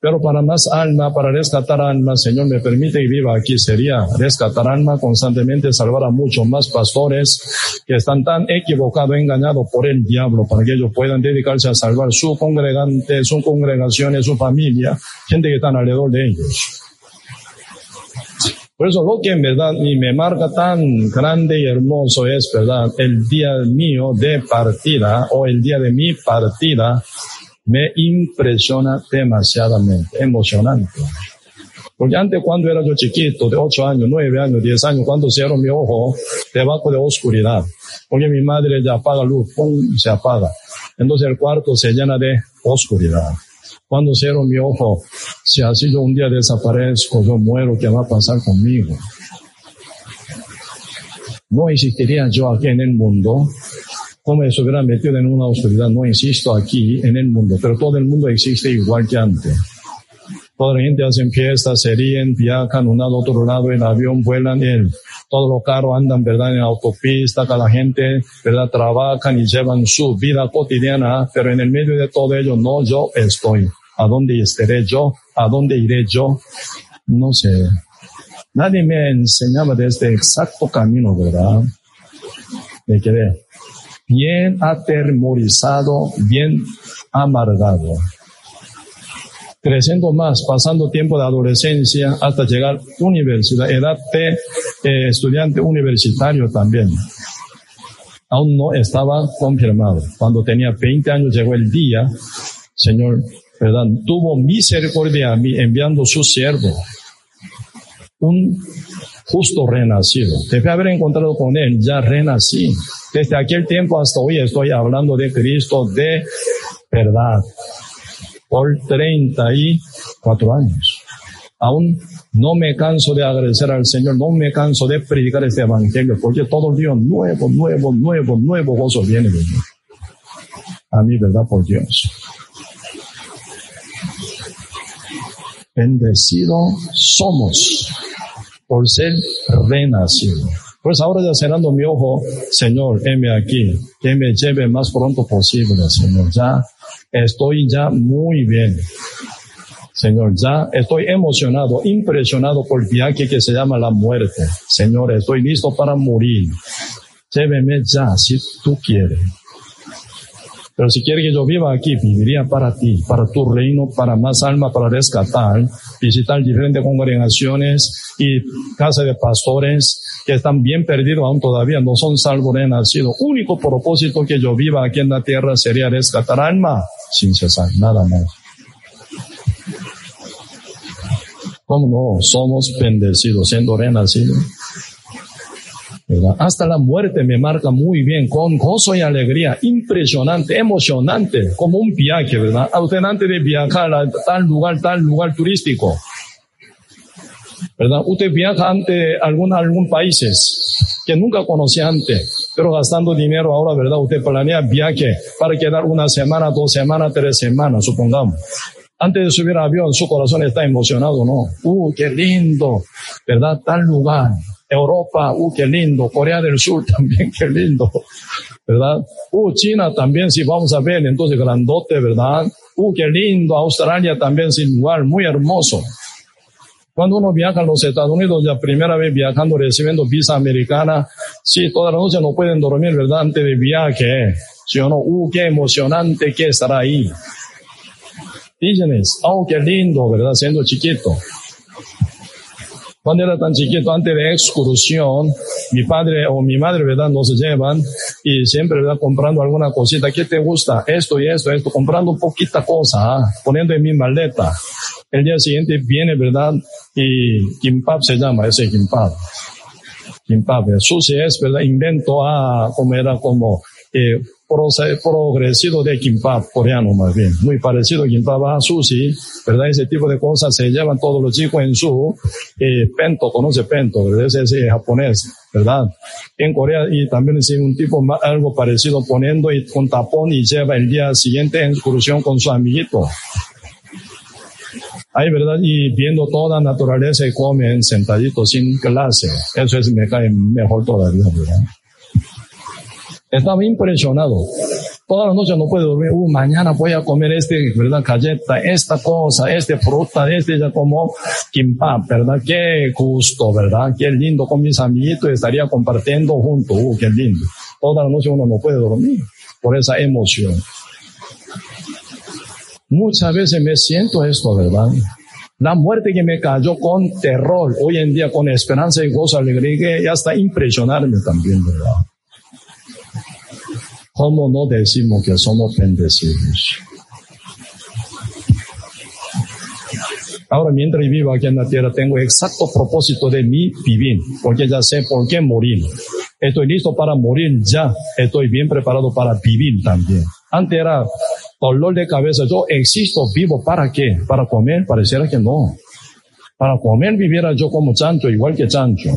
Speaker 1: Pero para más alma, para rescatar alma, Señor, me permite y viva aquí, sería rescatar alma constantemente, salvar a muchos más pastores que están tan equivocados, engañados por el diablo, para que ellos puedan dedicarse a salvar su congregante, su congregación, su familia, gente que está alrededor de ellos. Por eso lo que en verdad ni me marca tan grande y hermoso es, ¿verdad? El día mío de partida o el día de mi partida me impresiona demasiadamente, emocionante. Porque antes cuando era yo chiquito, de 8 años, 9 años, 10 años, cuando cierro mi ojo debajo de oscuridad, porque mi madre ya apaga luz, ¡pum! se apaga. Entonces el cuarto se llena de oscuridad. Cuando cierro mi ojo, si así yo un día desaparezco, yo muero, ¿qué va a pasar conmigo? No existiría yo aquí en el mundo como se hubiera metido en una oscuridad, no insisto aquí en el mundo, pero todo el mundo existe igual que antes. Toda la gente hace fiestas, se ríen, viajan un lado otro lado, en avión vuelan, el, todos los carros andan, ¿verdad? En autopista, cada la gente, ¿verdad? Trabajan y llevan su vida cotidiana, pero en el medio de todo ello, no yo estoy. ¿A dónde estaré yo? ¿A dónde iré yo? No sé. Nadie me enseñaba de este exacto camino, ¿verdad? Me quedé bien atemorizado, bien amargado. Creciendo más, pasando tiempo de adolescencia hasta llegar universidad, edad de eh, estudiante universitario también. Aún no estaba confirmado. Cuando tenía 20 años llegó el día, Señor, ¿verdad? Tuvo misericordia a mí enviando su siervo, un justo renacido. Debe haber encontrado con él, ya renací. Desde aquel tiempo hasta hoy estoy hablando de Cristo de verdad. Por 34 años. Aún no me canso de agradecer al Señor, no me canso de predicar este evangelio, porque todo el día nuevo, nuevo, nuevo, nuevo gozo viene de mí. A mí, ¿verdad? Por Dios. Bendecido somos por ser renacido. Pues ahora ya cerrando mi ojo, Señor, heme aquí, que me lleve más pronto posible, Señor. Ya estoy ya muy bien. Señor, ya estoy emocionado, impresionado por el viaje que se llama la muerte. Señor, estoy listo para morir. Lléveme ya, si tú quieres. Pero si quiere que yo viva aquí, viviría para ti, para tu reino, para más alma, para rescatar, visitar diferentes congregaciones y casas de pastores que están bien perdidos aún todavía, no son salvos nacido. Único propósito que yo viva aquí en la tierra sería rescatar alma sin cesar, nada más. ¿Cómo no? Somos bendecidos siendo renacidos. Hasta la muerte me marca muy bien, con gozo y alegría, impresionante, emocionante, como un viaje, ¿verdad? A usted antes de viajar a tal lugar, tal lugar turístico, ¿verdad? Usted viaja ante algún, algún países que nunca conocía antes, pero gastando dinero ahora, ¿verdad? Usted planea viaje para quedar una semana, dos semanas, tres semanas, supongamos. Antes de subir al avión, su corazón está emocionado, ¿no? Uh, qué lindo, ¿verdad? Tal lugar. Europa, uh, qué lindo. Corea del Sur <laughs> también, qué lindo. ¿Verdad? Uh, China también, si vamos a ver, entonces grandote, ¿verdad? Uh, qué lindo. Australia también, sin lugar, muy hermoso. Cuando uno viaja a los Estados Unidos, la primera vez viajando, recibiendo visa americana, sí, toda la noche no pueden dormir, ¿verdad? Antes de viaje. ¿Sí o no? Uh, qué emocionante que estará ahí. Dígenes, oh, qué lindo, ¿verdad? Siendo chiquito. Cuando era tan chiquito, antes de excursión, mi padre o mi madre, ¿verdad? Nos llevan y siempre, ¿verdad? Comprando alguna cosita. ¿Qué te gusta? Esto y esto, esto. Comprando poquita cosa, ¿ah? poniendo en mi maleta. El día siguiente viene, ¿verdad? Y kimbap se llama ese kimbap. Kimbap. Sushi es, ¿verdad? Invento a, como era como, eh, progresivo de kimbap coreano más bien, muy parecido a kimbap a sushi, ¿verdad? Ese tipo de cosas se llevan todos los chicos en su eh, pento, conoce pento, ¿verdad? Ese es japonés, ¿verdad? En Corea y también es un tipo algo parecido poniendo y con tapón y lleva el día siguiente en excursión con su amiguito. Ahí, ¿verdad? Y viendo toda naturaleza y comen sentaditos sin clase. Eso es, me cae mejor todavía, ¿verdad? Estaba impresionado. Toda la noche no puede dormir. Uh, mañana voy a comer este, ¿verdad? Galleta, esta cosa, este fruta, este ya como kimbap, ¿verdad? Qué gusto, ¿verdad? Qué lindo con mis amiguitos estaría compartiendo junto. Uh, qué lindo. Toda la noche uno no puede dormir por esa emoción. Muchas veces me siento esto, ¿verdad? La muerte que me cayó con terror, hoy en día con esperanza y gozo, alegría, ya está impresionarme también, ¿verdad? ¿Cómo no decimos que somos bendecidos? Ahora, mientras vivo aquí en la tierra, tengo exacto propósito de mi vivir, porque ya sé por qué morir. Estoy listo para morir ya. Estoy bien preparado para vivir también. Antes era dolor de cabeza. Yo existo vivo para qué? Para comer. Pareciera que no. Para comer viviera yo como chancho, igual que chancho.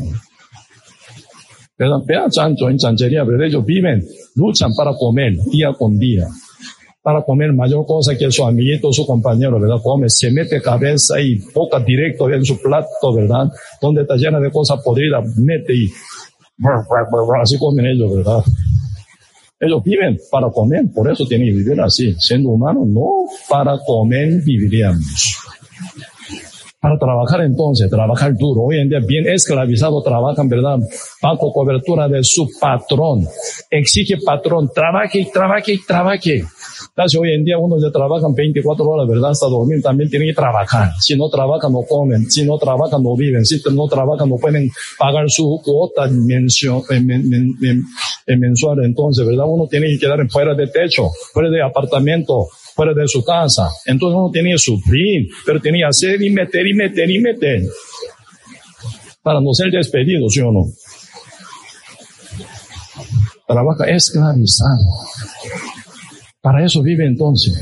Speaker 1: Pero vea chancho en chanchería, pero ellos viven, luchan para comer día con día, para comer mayor cosa que su amiguito, su compañero, ¿verdad? Come, se mete cabeza y boca directo en su plato, ¿verdad? Donde está llena de cosas podridas, mete y así comen ellos, ¿verdad? Ellos viven para comer, por eso tienen que vivir así. Siendo humanos, no para comer viviríamos. Para trabajar entonces, trabajar duro. Hoy en día bien esclavizado trabajan, ¿verdad? Bajo cobertura de su patrón. Exige patrón, trabaje, trabaje, trabaje. Hoy en día uno ya trabajan 24 horas, ¿verdad? Hasta dormir también tienen que trabajar. Si no trabajan, no comen. Si no trabajan, no viven. Si no trabajan, no pueden pagar su cuota mensual. Entonces, ¿verdad? Uno tiene que quedar fuera de techo, fuera de apartamento, fuera de su casa. Entonces uno tenía que sufrir, pero tenía hacer y meter y meter y meter. Para no ser despedido, ¿sí o no? Trabaja esclavizado. Para eso vive entonces.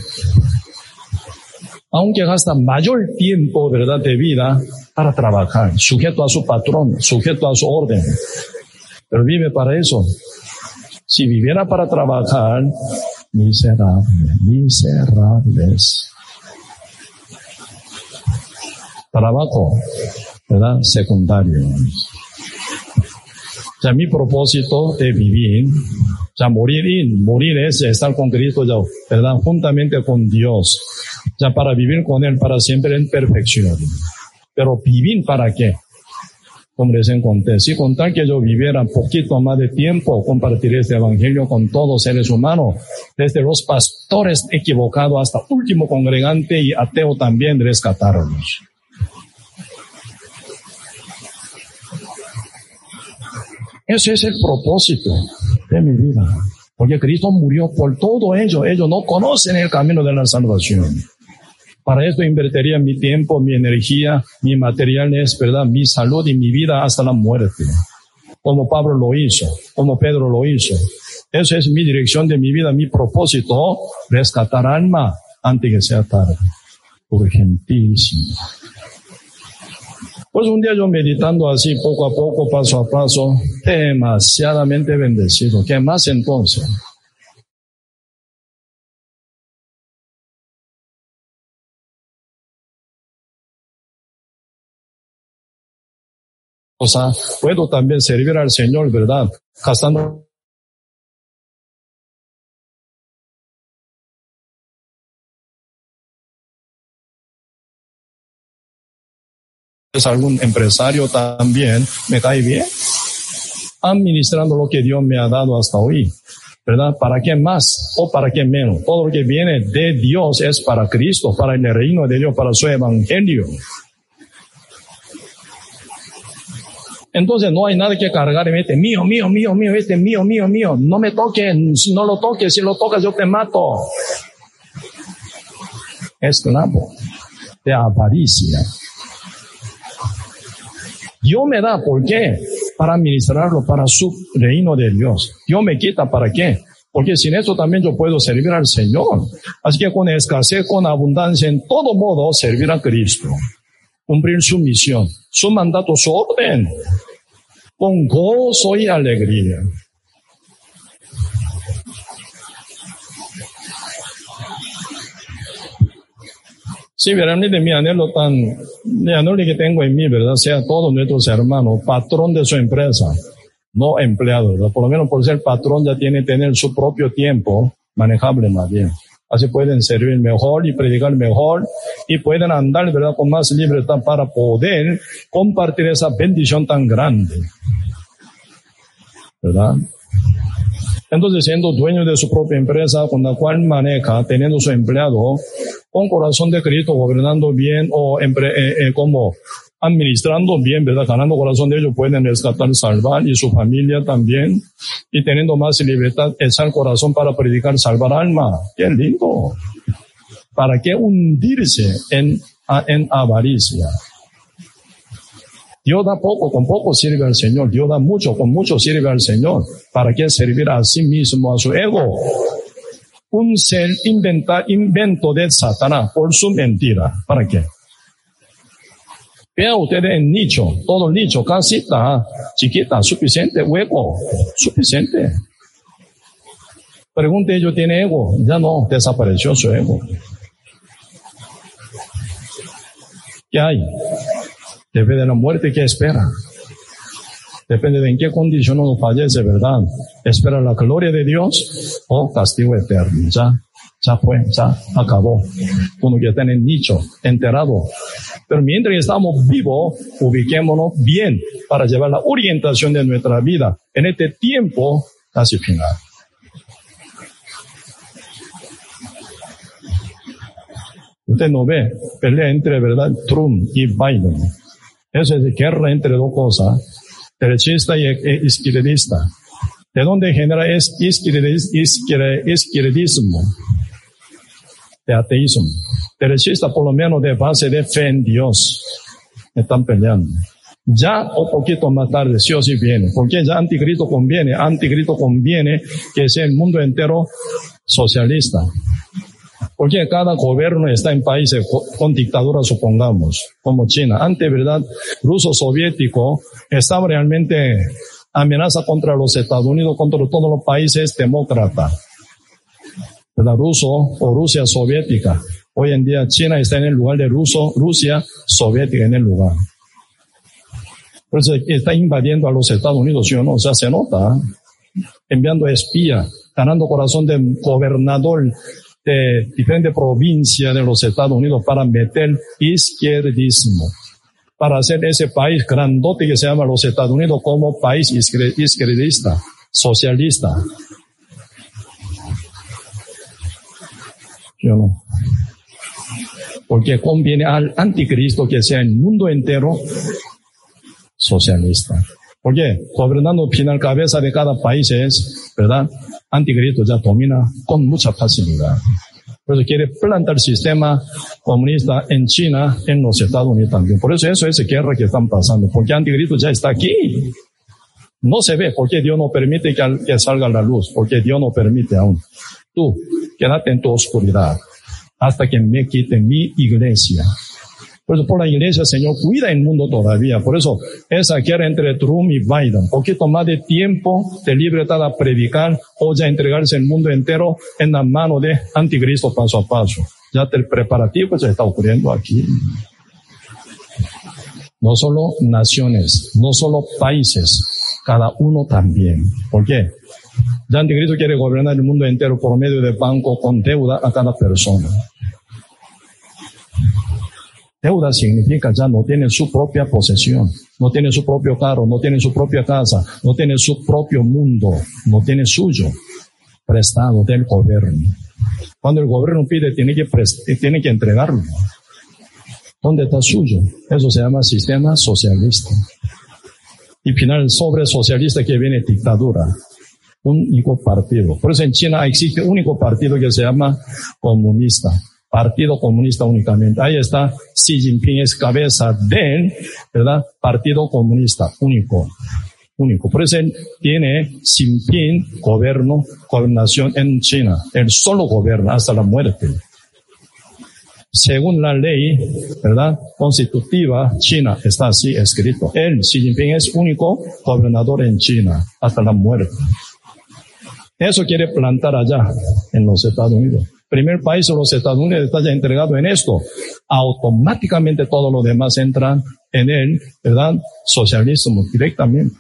Speaker 1: Aunque gasta mayor tiempo, ¿verdad?, de vida para trabajar, sujeto a su patrón, sujeto a su orden. Pero vive para eso. Si viviera para trabajar, miserables, miserables. Trabajo, ¿verdad? Secundario. Ya mi propósito de vivir, ya morir, morir es estar con Cristo, ya, ¿verdad? Juntamente con Dios, ya para vivir con Él para siempre en perfección. Pero vivir para qué? Les conté, si contar que yo viviera un poquito más de tiempo, compartir este evangelio con todos seres humanos, desde los pastores equivocados hasta último congregante y ateo también rescatarlos. Ese es el propósito de mi vida. Porque Cristo murió por todo ello. Ellos no conocen el camino de la salvación. Para esto invertiría mi tiempo, mi energía, mi materiales, ¿verdad? Mi salud y mi vida hasta la muerte. Como Pablo lo hizo, como Pedro lo hizo. Esa es mi dirección de mi vida, mi propósito, rescatar alma antes que sea tarde. Urgentísimo. Pues un día yo meditando así poco a poco, paso a paso, demasiadamente bendecido. ¿Qué más entonces? O sea, puedo también servir al Señor, ¿verdad? Gastando es algún empresario también, me cae bien, administrando lo que Dios me ha dado hasta hoy, ¿verdad? ¿Para qué más o para qué menos? Todo lo que viene de Dios es para Cristo, para el reino de Dios, para su evangelio. Entonces no hay nada que cargar y este mío, mío, mío, mío, este mío, mío, mío. No me toques, no lo toques, si lo tocas yo te mato. Esclavo de avaricia. Dios me da, ¿por qué? Para administrarlo para su reino de Dios. Dios me quita, ¿para qué? Porque sin eso también yo puedo servir al Señor. Así que con escasez, con abundancia, en todo modo, servir a Cristo. Cumplir su misión, su mandato, su orden. Con gozo y alegría. Sí, realmente mi anhelo tan, mi anhelo que tengo en mí, ¿verdad? Sea todos nuestros hermanos, patrón de su empresa, no empleado, ¿verdad? Por lo menos por ser patrón ya tiene que tener su propio tiempo manejable más bien. Así pueden servir mejor y predicar mejor y pueden andar, ¿verdad? Con más libertad para poder compartir esa bendición tan grande. ¿Verdad? Entonces, siendo dueño de su propia empresa con la cual maneja, teniendo su empleado, con corazón de Cristo, gobernando bien o eh, eh, como administrando bien, ¿verdad? Ganando corazón de ellos, pueden rescatar, salvar y su familia también. Y teniendo más libertad, echar corazón para predicar, salvar alma. Qué lindo. ¿Para qué hundirse en, en avaricia? Dios da poco, con poco sirve al Señor. Dios da mucho, con mucho sirve al Señor. ¿Para qué servir a sí mismo, a su ego? Un ser inventa, invento de Satanás por su mentira. ¿Para qué? Vean ustedes en nicho, todo nicho, casita, chiquita, suficiente, hueco, suficiente. Pregunte, ¿ellos tiene ego? Ya no, desapareció su ego. ¿Qué hay? Depende de la muerte que espera. Depende de en qué condición uno fallece, ¿verdad? Espera la gloria de Dios o castigo eterno. Ya, ya fue, ya acabó. Uno que está en el nicho, enterado. Pero mientras estamos vivos, ubiquémonos bien para llevar la orientación de nuestra vida en este tiempo casi final. Usted no ve pelea entre, ¿verdad? Trump y Biden. Eso es guerra entre dos cosas, derechista y izquierdista. ¿De dónde genera es izquierdismo? De ateísmo. Derechista por lo menos de base de fe en Dios. Están peleando. Ya o poquito más tarde, sí o sí viene. Porque ya anticristo conviene. Anticristo conviene que sea el mundo entero socialista. Porque cada gobierno está en países con dictadura, supongamos, como China. Antes, ¿verdad? Ruso soviético estaba realmente amenaza contra los Estados Unidos, contra todos los países demócratas. ¿Verdad? Ruso o Rusia soviética. Hoy en día China está en el lugar de Ruso, Rusia soviética en el lugar. Por eso está invadiendo a los Estados Unidos, ¿sí o no? O sea, se nota. Enviando espía, ganando corazón de gobernador de diferentes provincias de los Estados Unidos para meter izquierdismo, para hacer ese país grandote que se llama los Estados Unidos como país izquierdista, socialista. Yo no. Porque conviene al anticristo que sea el mundo entero socialista. Porque gobernando final cabeza de cada país es, ¿verdad? anticristo ya domina con mucha facilidad. Por eso quiere plantar el sistema comunista en China, en los Estados Unidos también. Por eso eso es guerra que están pasando, porque anticristo ya está aquí. No se ve porque Dios no permite que, que salga la luz, porque Dios no permite aún. Tú, quédate en tu oscuridad hasta que me quite mi iglesia. Por eso, por la iglesia, Señor, cuida el mundo todavía. Por eso, esa guerra entre Trump y Biden, poquito más de tiempo de libertad a predicar o ya entregarse el mundo entero en la mano de anticristo paso a paso. Ya el preparativo se está ocurriendo aquí. No solo naciones, no solo países, cada uno también. ¿Por qué? Ya anticristo quiere gobernar el mundo entero por medio de banco con deuda a cada persona. Deuda significa ya no tiene su propia posesión, no tiene su propio carro, no tiene su propia casa, no tiene su propio mundo, no tiene suyo, prestado del gobierno. Cuando el gobierno pide, tiene que, tiene que entregarlo. ¿Dónde está suyo? Eso se llama sistema socialista. y final sobre socialista que viene dictadura. Único partido. Por eso en China existe único partido que se llama comunista. Partido Comunista únicamente. Ahí está, Xi Jinping es cabeza del, ¿verdad? Partido Comunista único. Único. Por eso tiene Jinping, gobierno, gobernación en China. Él solo gobierna hasta la muerte. Según la ley, ¿verdad? Constitutiva China está así escrito. Él, Xi Jinping, es único gobernador en China hasta la muerte. Eso quiere plantar allá, en los Estados Unidos primer país o los Estados Unidos está ya entregado en esto, automáticamente todos los demás entran en el, ¿verdad? Socialismo directamente.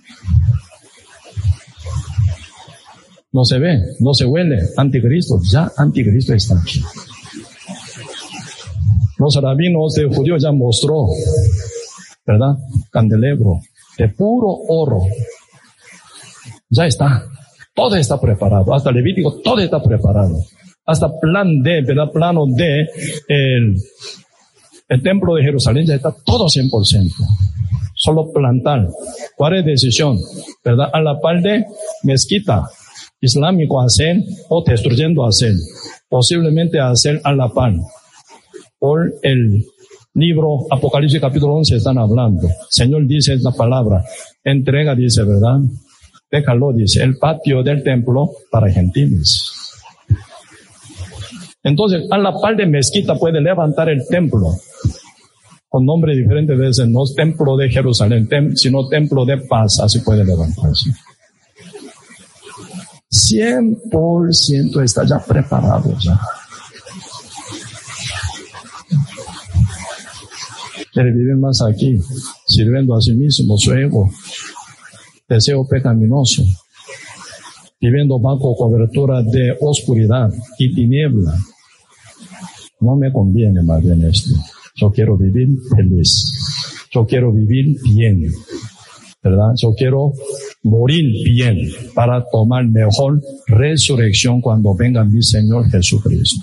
Speaker 1: No se ve, no se huele. Anticristo, ya anticristo está aquí. Los rabinos de judío ya mostró, ¿verdad? Candelebro de puro oro. Ya está. Todo está preparado. Hasta Levítico, todo está preparado hasta plan D, ¿verdad? Plano D, el, templo de Jerusalén ya está todo 100%. Solo plantar. ¿Cuál es decisión? ¿Verdad? A la par de mezquita islámico hacer o destruyendo hacer. Posiblemente hacer a la par. Por el libro Apocalipsis capítulo 11 están hablando. Señor dice la palabra. Entrega dice, ¿verdad? Déjalo, dice. El patio del templo para gentiles. Entonces, a la par de mezquita puede levantar el templo, con nombre diferente veces, no templo de Jerusalén, sino templo de paz, así puede levantarse. 100% está ya preparado ya. Quiere vivir más aquí, sirviendo a sí mismo, su ego, deseo pecaminoso, viviendo bajo cobertura de oscuridad y tiniebla. No me conviene más bien esto. Yo quiero vivir feliz. Yo quiero vivir bien. ¿Verdad? Yo quiero morir bien para tomar mejor resurrección cuando venga mi Señor Jesucristo.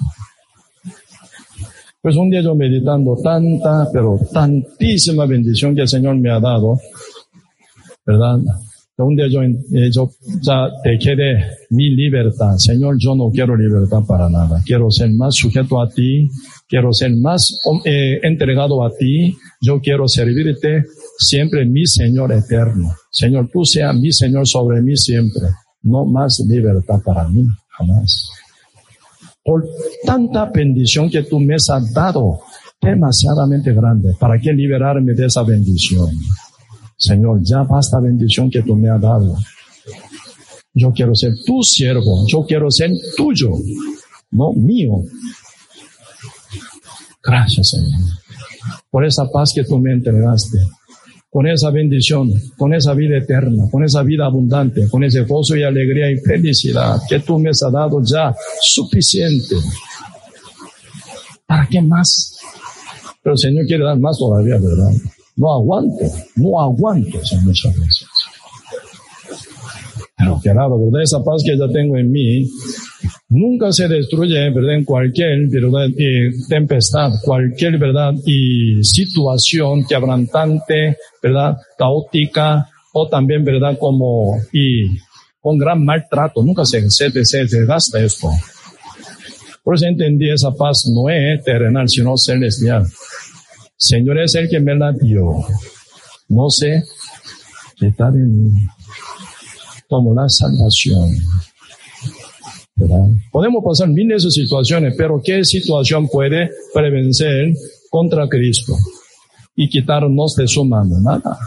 Speaker 1: Pues un día yo meditando tanta, pero tantísima bendición que el Señor me ha dado, ¿verdad? Día yo, yo ya dejé de mi libertad. Señor, yo no quiero libertad para nada. Quiero ser más sujeto a ti. Quiero ser más eh, entregado a ti. Yo quiero servirte siempre, mi Señor eterno. Señor, tú seas mi Señor sobre mí siempre. No más libertad para mí, jamás. Por tanta bendición que tú me has dado, demasiadamente grande. ¿Para qué liberarme de esa bendición? Señor, ya basta bendición que tú me has dado. Yo quiero ser tu siervo, yo quiero ser tuyo, no mío. Gracias, Señor, por esa paz que tú me entregaste, con esa bendición, con esa vida eterna, con esa vida abundante, con ese gozo y alegría y felicidad que tú me has dado ya suficiente. ¿Para qué más? Pero el Señor quiere dar más todavía, ¿verdad? No aguanto, no aguanto son muchas veces. Pero que nada, ¿verdad? Esa paz que ya tengo en mí nunca se destruye, ¿verdad? En cualquier, ¿verdad? tempestad, cualquier, ¿verdad? Y situación quebrantante, ¿verdad? Caótica, o también, ¿verdad? Como, y con gran maltrato, nunca se, se, se desgasta esto. Por eso entendí esa paz no es terrenal, sino celestial. Señor es el que me la dio. No sé está de mí como la salvación. Podemos pasar miles de situaciones, pero ¿qué situación puede prevencer contra Cristo y quitarnos de su mano? Nada.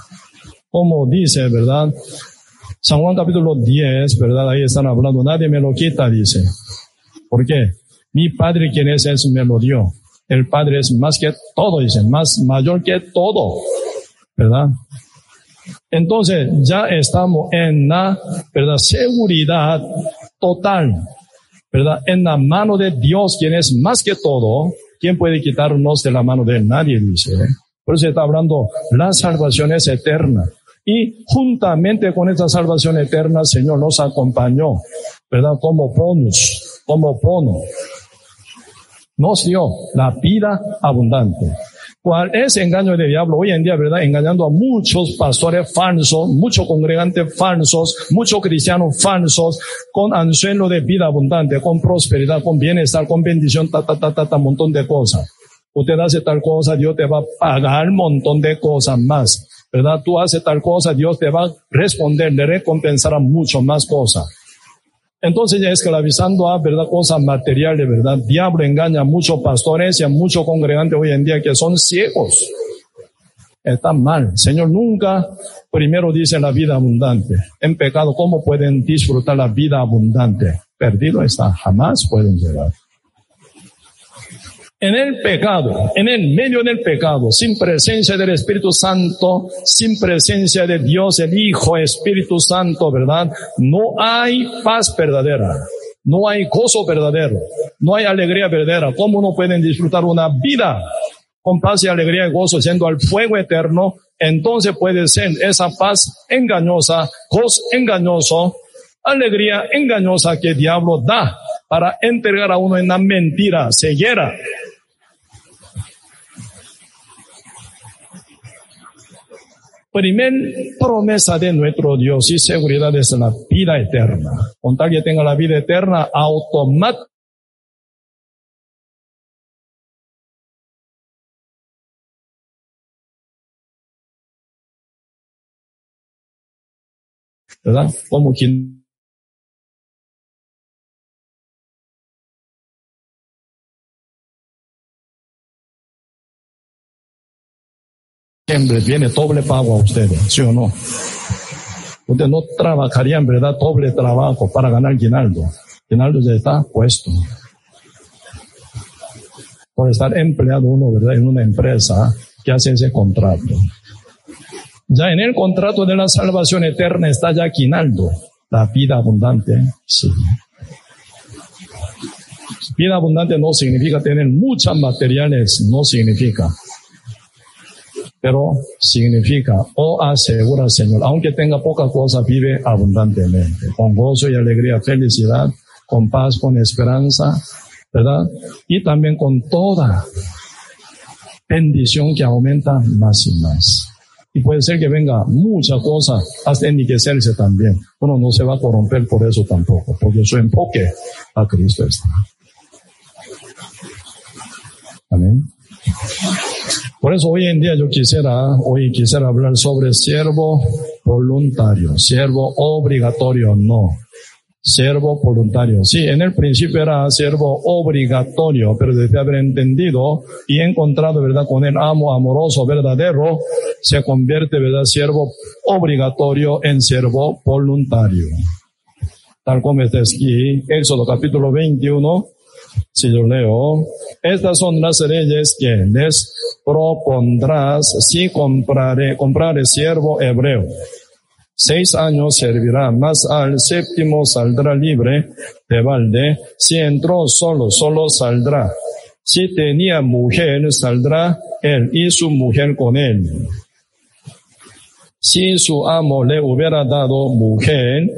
Speaker 1: Como dice, ¿verdad? San Juan capítulo 10, ¿verdad? Ahí están hablando, nadie me lo quita, dice. ¿Por qué? Mi Padre quien es, es me lo dio. El Padre es más que todo, dice, más mayor que todo, ¿verdad? Entonces ya estamos en la, ¿verdad? Seguridad total, ¿verdad? En la mano de Dios, quien es más que todo, ¿quién puede quitarnos de la mano de? Nadie dice. ¿eh? Por eso está hablando, la salvación es eterna. Y juntamente con esta salvación eterna, Señor nos acompañó, ¿verdad? Como bonus, como bono nos dio la vida abundante. ¿Cuál es engaño del diablo? Hoy en día, ¿verdad? Engañando a muchos pastores falsos, muchos congregantes falsos, muchos cristianos falsos, con anzuelo de vida abundante, con prosperidad, con bienestar, con bendición, ta, ta, ta, ta, ta, montón de cosas. Usted hace tal cosa, Dios te va a pagar un montón de cosas más. ¿Verdad? Tú haces tal cosa, Dios te va a responder, le recompensará mucho más cosas. Entonces ya esclavizando a verdad cosas materiales, verdad. Diablo engaña a muchos pastores y a muchos congregantes hoy en día que son ciegos. Está mal. Señor nunca primero dice la vida abundante. En pecado, ¿cómo pueden disfrutar la vida abundante? Perdido está. Jamás pueden llegar en el pecado, en el medio del pecado, sin presencia del Espíritu Santo, sin presencia de Dios, el Hijo, Espíritu Santo, ¿verdad? No hay paz verdadera, no hay gozo verdadero, no hay alegría verdadera. ¿Cómo no pueden disfrutar una vida con paz y alegría y gozo siendo al fuego eterno? Entonces puede ser esa paz engañosa, gozo engañoso, alegría engañosa que diablo da para entregar a uno en la mentira, ceguera, Primer promesa de nuestro Dios y seguridad es la vida eterna. Con tal que tenga la vida eterna, automáticamente ¿verdad? Como quien siempre viene doble pago a ustedes, ¿sí o no? Ustedes no trabajarían, ¿verdad? Doble trabajo para ganar guinaldo. Guinaldo ya está puesto. Por estar empleado uno, ¿verdad? En una empresa que hace ese contrato. Ya en el contrato de la salvación eterna está ya guinaldo. La vida abundante, sí. Vida abundante no significa tener muchas materiales, no significa pero significa oh, asegura Señor, aunque tenga poca cosa, vive abundantemente, con gozo y alegría, felicidad, con paz, con esperanza, ¿verdad? Y también con toda bendición que aumenta más y más. Y puede ser que venga mucha cosa hasta enriquecerse también. Uno no se va a corromper por eso tampoco, porque su enfoque a Cristo está. Amén. Por eso hoy en día yo quisiera, hoy quisiera hablar sobre siervo voluntario, siervo obligatorio, no. Siervo voluntario. Sí, en el principio era siervo obligatorio, pero desde haber entendido y encontrado, verdad, con el amo amoroso verdadero, se convierte, verdad, siervo obligatorio en siervo voluntario. Tal como está aquí, Éxodo capítulo 21, si yo leo, estas son las leyes que les propondrás si compraré, compraré siervo hebreo. Seis años servirá, más al séptimo saldrá libre de balde. Si entró solo, solo saldrá. Si tenía mujer, saldrá él y su mujer con él. Si su amo le hubiera dado mujer,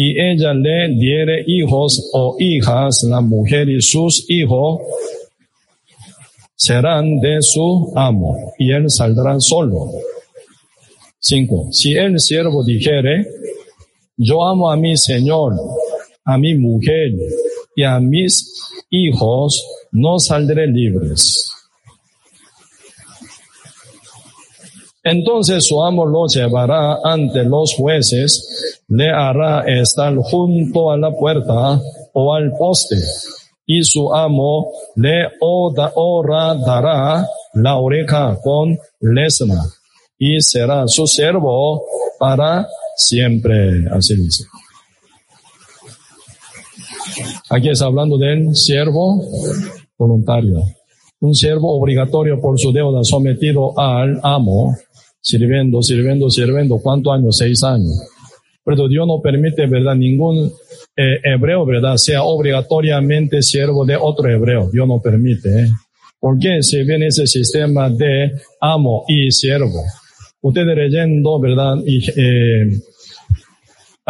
Speaker 1: y ella le diere hijos o hijas, la mujer y sus hijos serán de su amo, y él saldrá solo. Cinco. Si el siervo dijere, yo amo a mi Señor, a mi mujer y a mis hijos, no saldré libres. Entonces su amo lo llevará ante los jueces, le hará estar junto a la puerta o al poste, y su amo le dará la oreja con lesna, y será su siervo para siempre. Así dice. Aquí está hablando del siervo voluntario. Un siervo obligatorio por su deuda sometido al amo sirviendo, sirviendo, sirviendo. ¿Cuántos años? Seis años. Pero Dios no permite, ¿verdad? Ningún eh, hebreo, ¿verdad? Sea obligatoriamente siervo de otro hebreo. Dios no permite. ¿eh? ¿Por qué se viene ese sistema de amo y siervo? Ustedes leyendo, ¿verdad? Y, eh,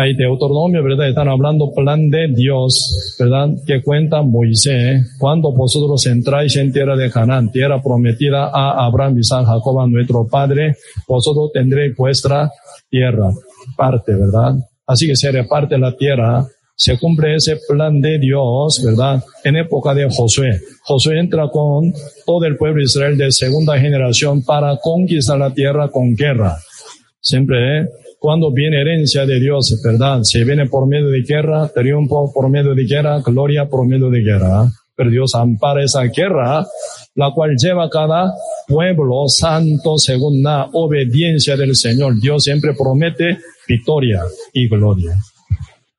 Speaker 1: Hay Deuteronomio, ¿verdad? Están hablando plan de Dios, ¿verdad? Que cuenta Moisés, cuando vosotros entráis en tierra de Canaán, tierra prometida a Abraham, Isaac, Jacob, a nuestro padre, vosotros tendréis vuestra tierra, parte, ¿verdad? Así que se reparte la tierra, se cumple ese plan de Dios, ¿verdad? En época de Josué. Josué entra con todo el pueblo de Israel de segunda generación para conquistar la tierra con guerra. Siempre, ¿eh? Cuando viene herencia de Dios, ¿verdad? Se viene por medio de guerra, triunfo por medio de guerra, gloria por medio de guerra. Pero Dios ampara esa guerra, la cual lleva cada pueblo santo según la obediencia del Señor. Dios siempre promete victoria y gloria.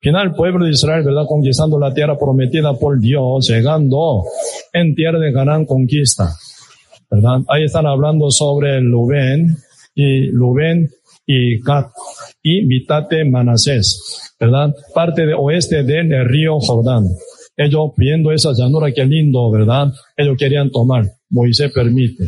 Speaker 1: Final, pueblo de Israel, ¿verdad? Conquistando la tierra prometida por Dios, llegando en tierra de Canaán conquista. ¿Verdad? Ahí están hablando sobre Lubén y Lubén y Gat y mitad de Manasés, ¿verdad? Parte de oeste del río Jordán. Ellos viendo esa llanura, qué lindo, ¿verdad? Ellos querían tomar. Moisés permite.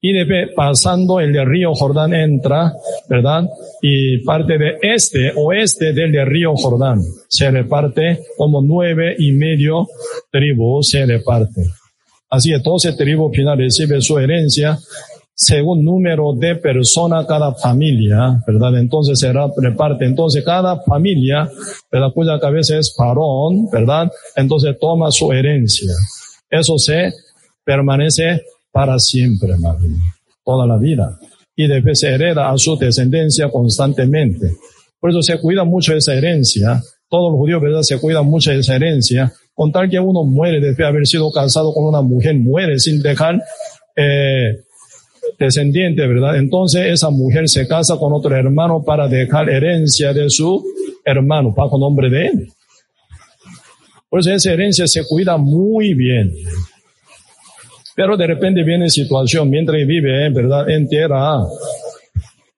Speaker 1: Y de, pasando el río Jordán entra, ¿verdad? Y parte de este, oeste del río Jordán. Se reparte como nueve y medio tribus se reparte. Así que doce tribus final recibe su herencia según número de personas cada familia, ¿verdad? Entonces se reparte. Entonces cada familia, ¿verdad? Cuya cabeza es parón, ¿verdad? Entonces toma su herencia. Eso se permanece para siempre, María. Toda la vida. Y después se hereda a su descendencia constantemente. Por eso se cuida mucho esa herencia. Todos los judíos, ¿verdad? Se cuidan mucho de esa herencia. Con tal que uno muere después de haber sido casado con una mujer, muere sin dejar, eh, descendiente, ¿verdad? Entonces esa mujer se casa con otro hermano para dejar herencia de su hermano, bajo nombre de él. Por eso esa herencia se cuida muy bien. Pero de repente viene situación, mientras vive, ¿verdad? En tierra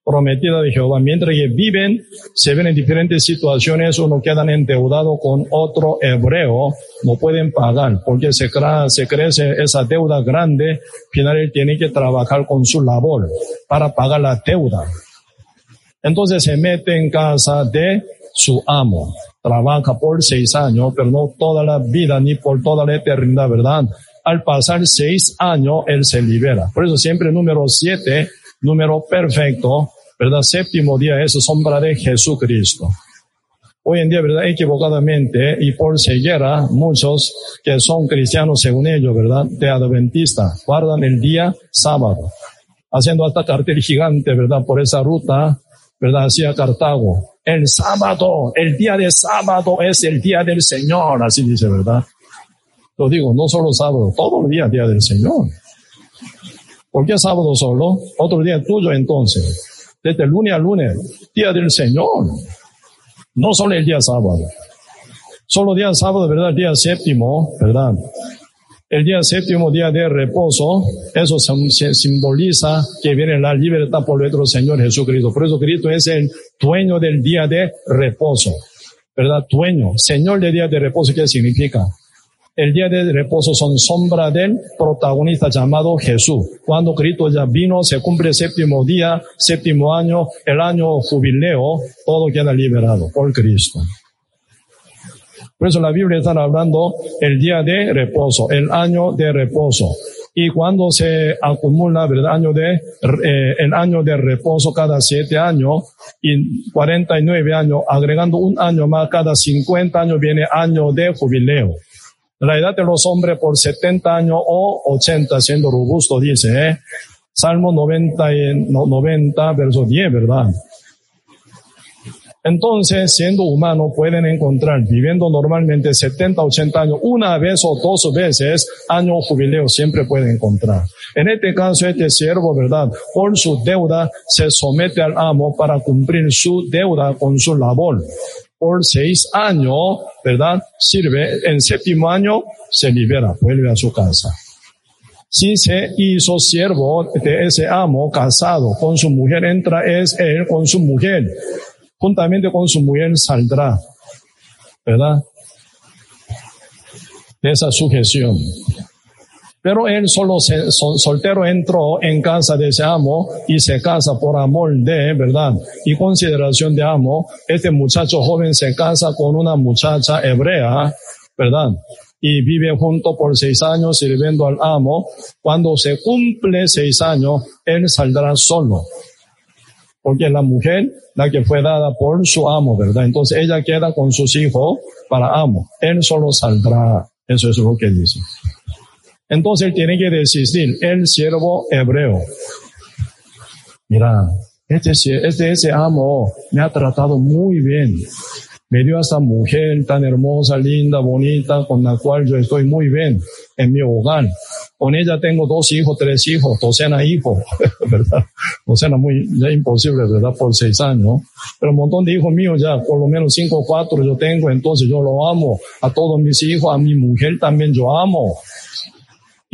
Speaker 1: prometida de Jehová. Mientras que viven, se ven en diferentes situaciones, uno quedan endeudado con otro hebreo, no pueden pagar, porque se, se crece esa deuda grande, final él tiene que trabajar con su labor para pagar la deuda. Entonces se mete en casa de su amo, trabaja por seis años, pero no toda la vida ni por toda la eternidad, ¿verdad? Al pasar seis años, él se libera. Por eso siempre número siete número perfecto, ¿verdad? Séptimo día es sombra de Jesucristo. Hoy en día, ¿verdad? Equivocadamente y por ceguera, muchos que son cristianos según ellos, ¿verdad? De adventista, guardan el día sábado, haciendo hasta cartel gigante, ¿verdad? Por esa ruta, ¿verdad? Hacia Cartago. El sábado, el día de sábado es el día del Señor, así dice, ¿verdad? Lo digo, no solo sábado, todo el día, día del Señor. ¿Por qué sábado solo? Otro día tuyo entonces. Desde lunes a lunes, día del Señor. No solo el día sábado. Solo día sábado, ¿verdad? Día séptimo, ¿verdad? El día séptimo, día de reposo, eso simboliza que viene la libertad por nuestro Señor Jesucristo. Por eso Cristo es el dueño del día de reposo, ¿verdad? Dueño, Señor del día de reposo, ¿qué significa? El día de reposo son sombra del protagonista llamado Jesús. Cuando Cristo ya vino, se cumple el séptimo día, séptimo año, el año jubileo, todo queda liberado por Cristo. Por eso la Biblia está hablando el día de reposo, el año de reposo. Y cuando se acumula el año de, eh, el año de reposo cada siete años y 49 años, agregando un año más cada 50 años viene año de jubileo. La edad de los hombres por 70 años o 80 siendo robusto, dice, ¿eh? Salmo 90, 90, verso 10, ¿verdad? Entonces, siendo humano, pueden encontrar, viviendo normalmente 70, 80 años, una vez o dos veces, año jubileo, siempre pueden encontrar. En este caso, este siervo, ¿verdad? Por su deuda, se somete al amo para cumplir su deuda con su labor por seis años, ¿verdad? Sirve, en séptimo año se libera, vuelve a su casa. Si se hizo siervo de ese amo casado con su mujer, entra es él con su mujer. Juntamente con su mujer saldrá, ¿verdad? De esa sujeción. Pero él solo soltero entró en casa de ese amo y se casa por amor de, ¿verdad? Y consideración de amo, este muchacho joven se casa con una muchacha hebrea, ¿verdad? Y vive junto por seis años sirviendo al amo. Cuando se cumple seis años, él saldrá solo. Porque la mujer, la que fue dada por su amo, ¿verdad? Entonces ella queda con sus hijos para amo. Él solo saldrá. Eso es lo que dice. Entonces él tiene que desistir, el siervo hebreo. Mira, este, este, amo me ha tratado muy bien. Me dio a esta mujer tan hermosa, linda, bonita, con la cual yo estoy muy bien en mi hogar. Con ella tengo dos hijos, tres hijos, docena hijos, <laughs> ¿verdad? Docena muy, ya imposible, ¿verdad? Por seis años. Pero un montón de hijos míos ya, por lo menos cinco o cuatro yo tengo, entonces yo lo amo. A todos mis hijos, a mi mujer también yo amo.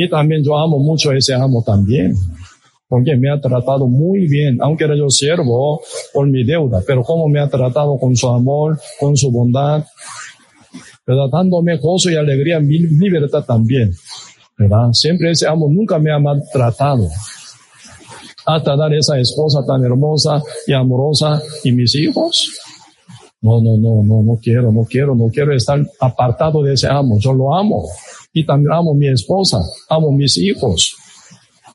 Speaker 1: Y también yo amo mucho a ese amo también, porque me ha tratado muy bien, aunque era yo siervo por mi deuda, pero como me ha tratado con su amor, con su bondad, ¿verdad? Dándome gozo y alegría, mi libertad también, ¿verdad? Siempre ese amo nunca me ha maltratado. Hasta dar esa esposa tan hermosa y amorosa y mis hijos. No, no, no, no, no quiero, no quiero, no quiero estar apartado de ese amo. Yo lo amo y también amo a mi esposa, amo a mis hijos.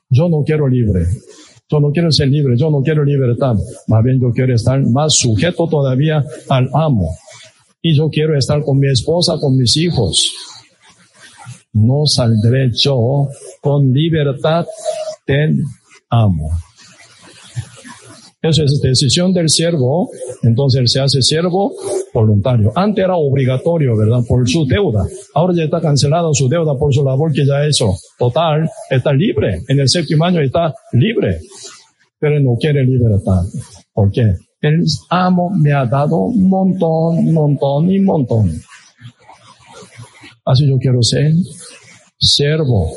Speaker 1: Yo no quiero libre. Yo no quiero ser libre, yo no quiero libertad. Más bien yo quiero estar más sujeto todavía al amo. Y yo quiero estar con mi esposa, con mis hijos. No saldré yo con libertad del amo. Eso es decisión del siervo, entonces él se hace siervo voluntario. Antes era obligatorio, ¿verdad? Por su deuda. Ahora ya está cancelada su deuda por su labor que ya hizo. Total, está libre. En el séptimo año está libre. Pero no quiere libertad. ¿Por qué? El amo me ha dado un montón, montón y montón. Así yo quiero ser siervo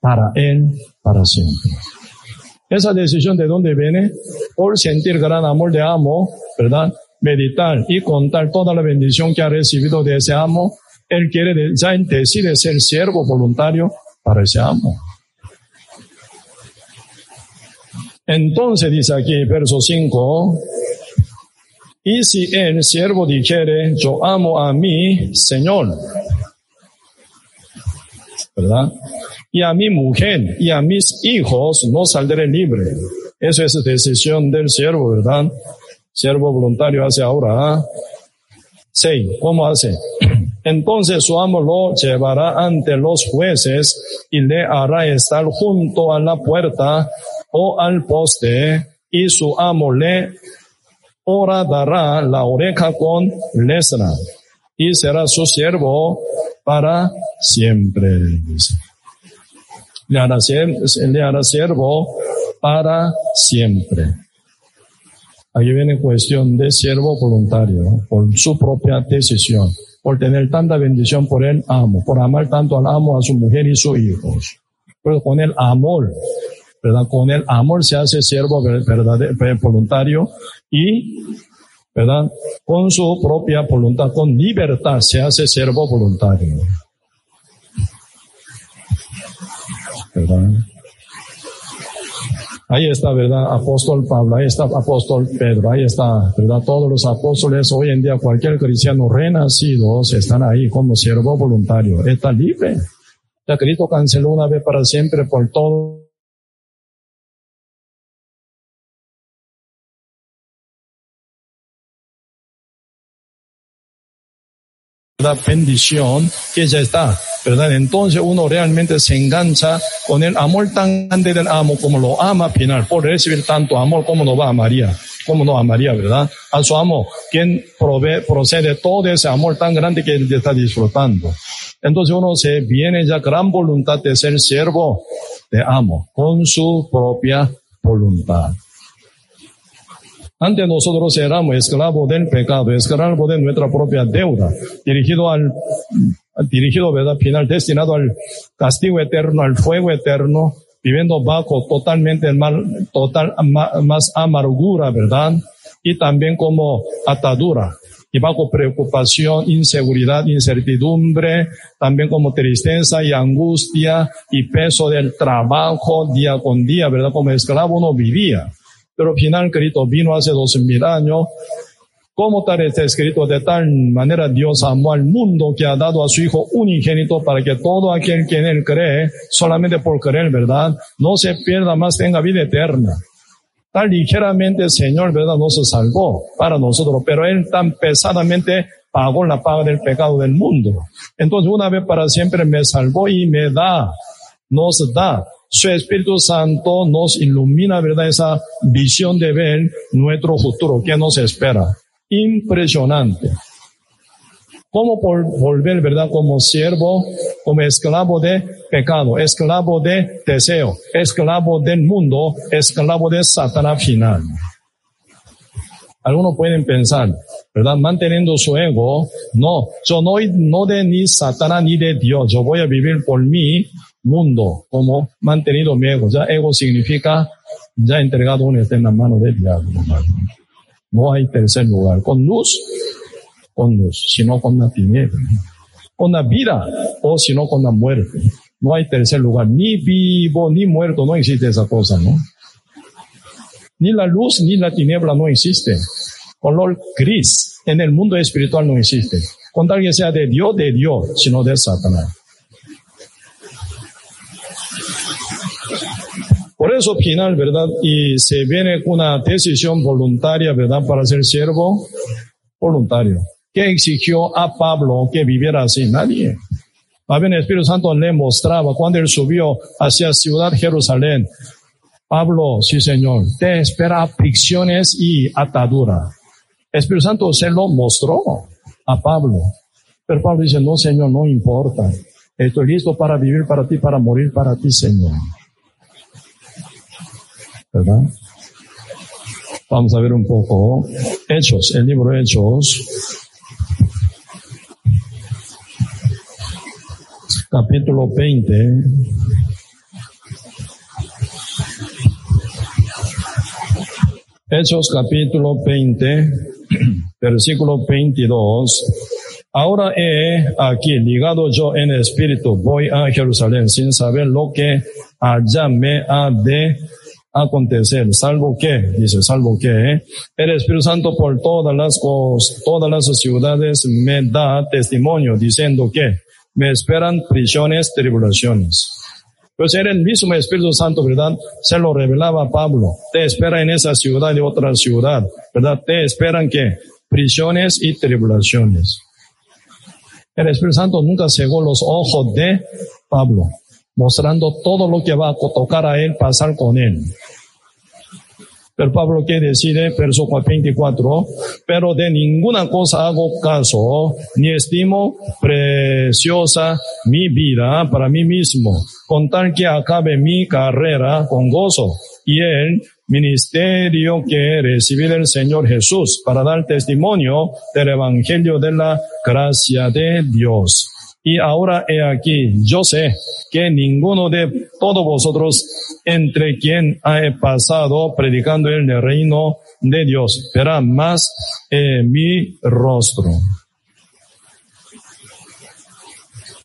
Speaker 1: para él para siempre. Esa decisión de dónde viene? Por sentir gran amor de amo, ¿verdad? Meditar y contar toda la bendición que ha recibido de ese amo. Él quiere, ya decide ser siervo voluntario para ese amo. Entonces dice aquí, verso 5, y si el siervo dijere, yo amo a mi Señor, ¿verdad? Y a mi mujer y a mis hijos no saldré libre. Eso es decisión del siervo, ¿verdad? Siervo voluntario hace ahora. ¿ah? Seis, ¿cómo hace? <clears throat> Entonces su amo lo llevará ante los jueces y le hará estar junto a la puerta o al poste y su amo le dará la oreja con lesna y será su siervo para siempre le hará, siervo para siempre. Aquí viene cuestión de siervo voluntario, por su propia decisión, por tener tanta bendición por el amo, por amar tanto al amo, a su mujer y sus hijos. Pero con el amor, ¿verdad? Con el amor se hace siervo voluntario y, ¿verdad? Con su propia voluntad, con libertad se hace siervo voluntario. Ahí está, ¿verdad? Apóstol Pablo, ahí está apóstol Pedro, ahí está, ¿verdad? Todos los apóstoles hoy en día, cualquier cristiano renacido, están ahí como siervo voluntario, está libre. Ya Cristo canceló una vez para siempre por todo la bendición que ya está, ¿verdad? Entonces uno realmente se engancha con el amor tan grande del amo como lo ama final, por recibir tanto amor como no va a María, como no a María, ¿verdad? A su amo, quien provee, procede todo ese amor tan grande que él está disfrutando. Entonces uno se viene ya gran voluntad de ser siervo de amo, con su propia voluntad. Antes nosotros éramos esclavos del pecado, esclavos de nuestra propia deuda, dirigido al, dirigido, ¿verdad? Final, destinado al castigo eterno, al fuego eterno, viviendo bajo totalmente mal, total, más amargura, ¿verdad? Y también como atadura. y bajo preocupación, inseguridad, incertidumbre, también como tristeza y angustia y peso del trabajo día con día, ¿verdad? Como esclavo no vivía. Pero al final Cristo vino hace dos mil años. Como tal está escrito, de tal manera Dios amó al mundo que ha dado a su Hijo unigénito para que todo aquel que en él cree, solamente por creer, ¿verdad? No se pierda más, tenga vida eterna. Tan ligeramente Señor, ¿verdad? No se salvó para nosotros, pero Él tan pesadamente pagó la paga del pecado del mundo. Entonces, una vez para siempre me salvó y me da, nos da. Su Espíritu Santo nos ilumina, ¿verdad? Esa visión de ver nuestro futuro, que nos espera. Impresionante. ¿Cómo por volver, verdad, como siervo, como esclavo de pecado, esclavo de deseo, esclavo del mundo, esclavo de Satanás final? Algunos pueden pensar, ¿verdad? Manteniendo su ego, no, yo no, no de ni Satanás ni de Dios, yo voy a vivir por mi mundo, como mantenido mi ego. Ya ego significa ya entregado uno está en mano del diablo. No hay tercer lugar. Con luz con luz, sino con la tiniebla. Con la vida o sino con la muerte. No hay tercer lugar, ni vivo ni muerto, no existe esa cosa, ¿no? Ni la luz ni la tiniebla no existe. Color gris en el mundo espiritual no existe. Con que sea de Dios, de Dios, sino de Satanás. Por eso, final, ¿verdad? Y se viene una decisión voluntaria, ¿verdad? Para ser siervo voluntario. ¿Qué exigió a Pablo que viviera así? Nadie. A el Espíritu Santo le mostraba cuando él subió hacia ciudad Jerusalén. Pablo, sí Señor, te espera aflicciones y atadura. El Espíritu Santo se lo mostró a Pablo. Pero Pablo dice, no Señor, no importa. Estoy listo para vivir para ti, para morir para ti, Señor. Vamos a ver un poco Hechos, el libro Hechos. capítulo 20. Hechos capítulo 20, versículo 22. Ahora he aquí ligado yo en espíritu, voy a Jerusalén sin saber lo que allá me ha de acontecer, salvo que, dice, salvo que el Espíritu Santo por todas las cosas, todas las ciudades me da testimonio diciendo que me esperan prisiones, tribulaciones. Pues era el mismo Espíritu Santo, ¿verdad? Se lo revelaba a Pablo. Te espera en esa ciudad y otra ciudad, ¿verdad? Te esperan que prisiones y tribulaciones. El Espíritu Santo nunca cegó los ojos de Pablo, mostrando todo lo que va a tocar a él, pasar con él. Pero Pablo que decide, verso 24, pero de ninguna cosa hago caso, ni estimo preciosa mi vida para mí mismo, con tal que acabe mi carrera con gozo y el ministerio que recibí del Señor Jesús para dar testimonio del Evangelio de la gracia de Dios. Y ahora he aquí, yo sé que ninguno de todos vosotros entre quien he pasado predicando el reino de Dios verá más mi rostro.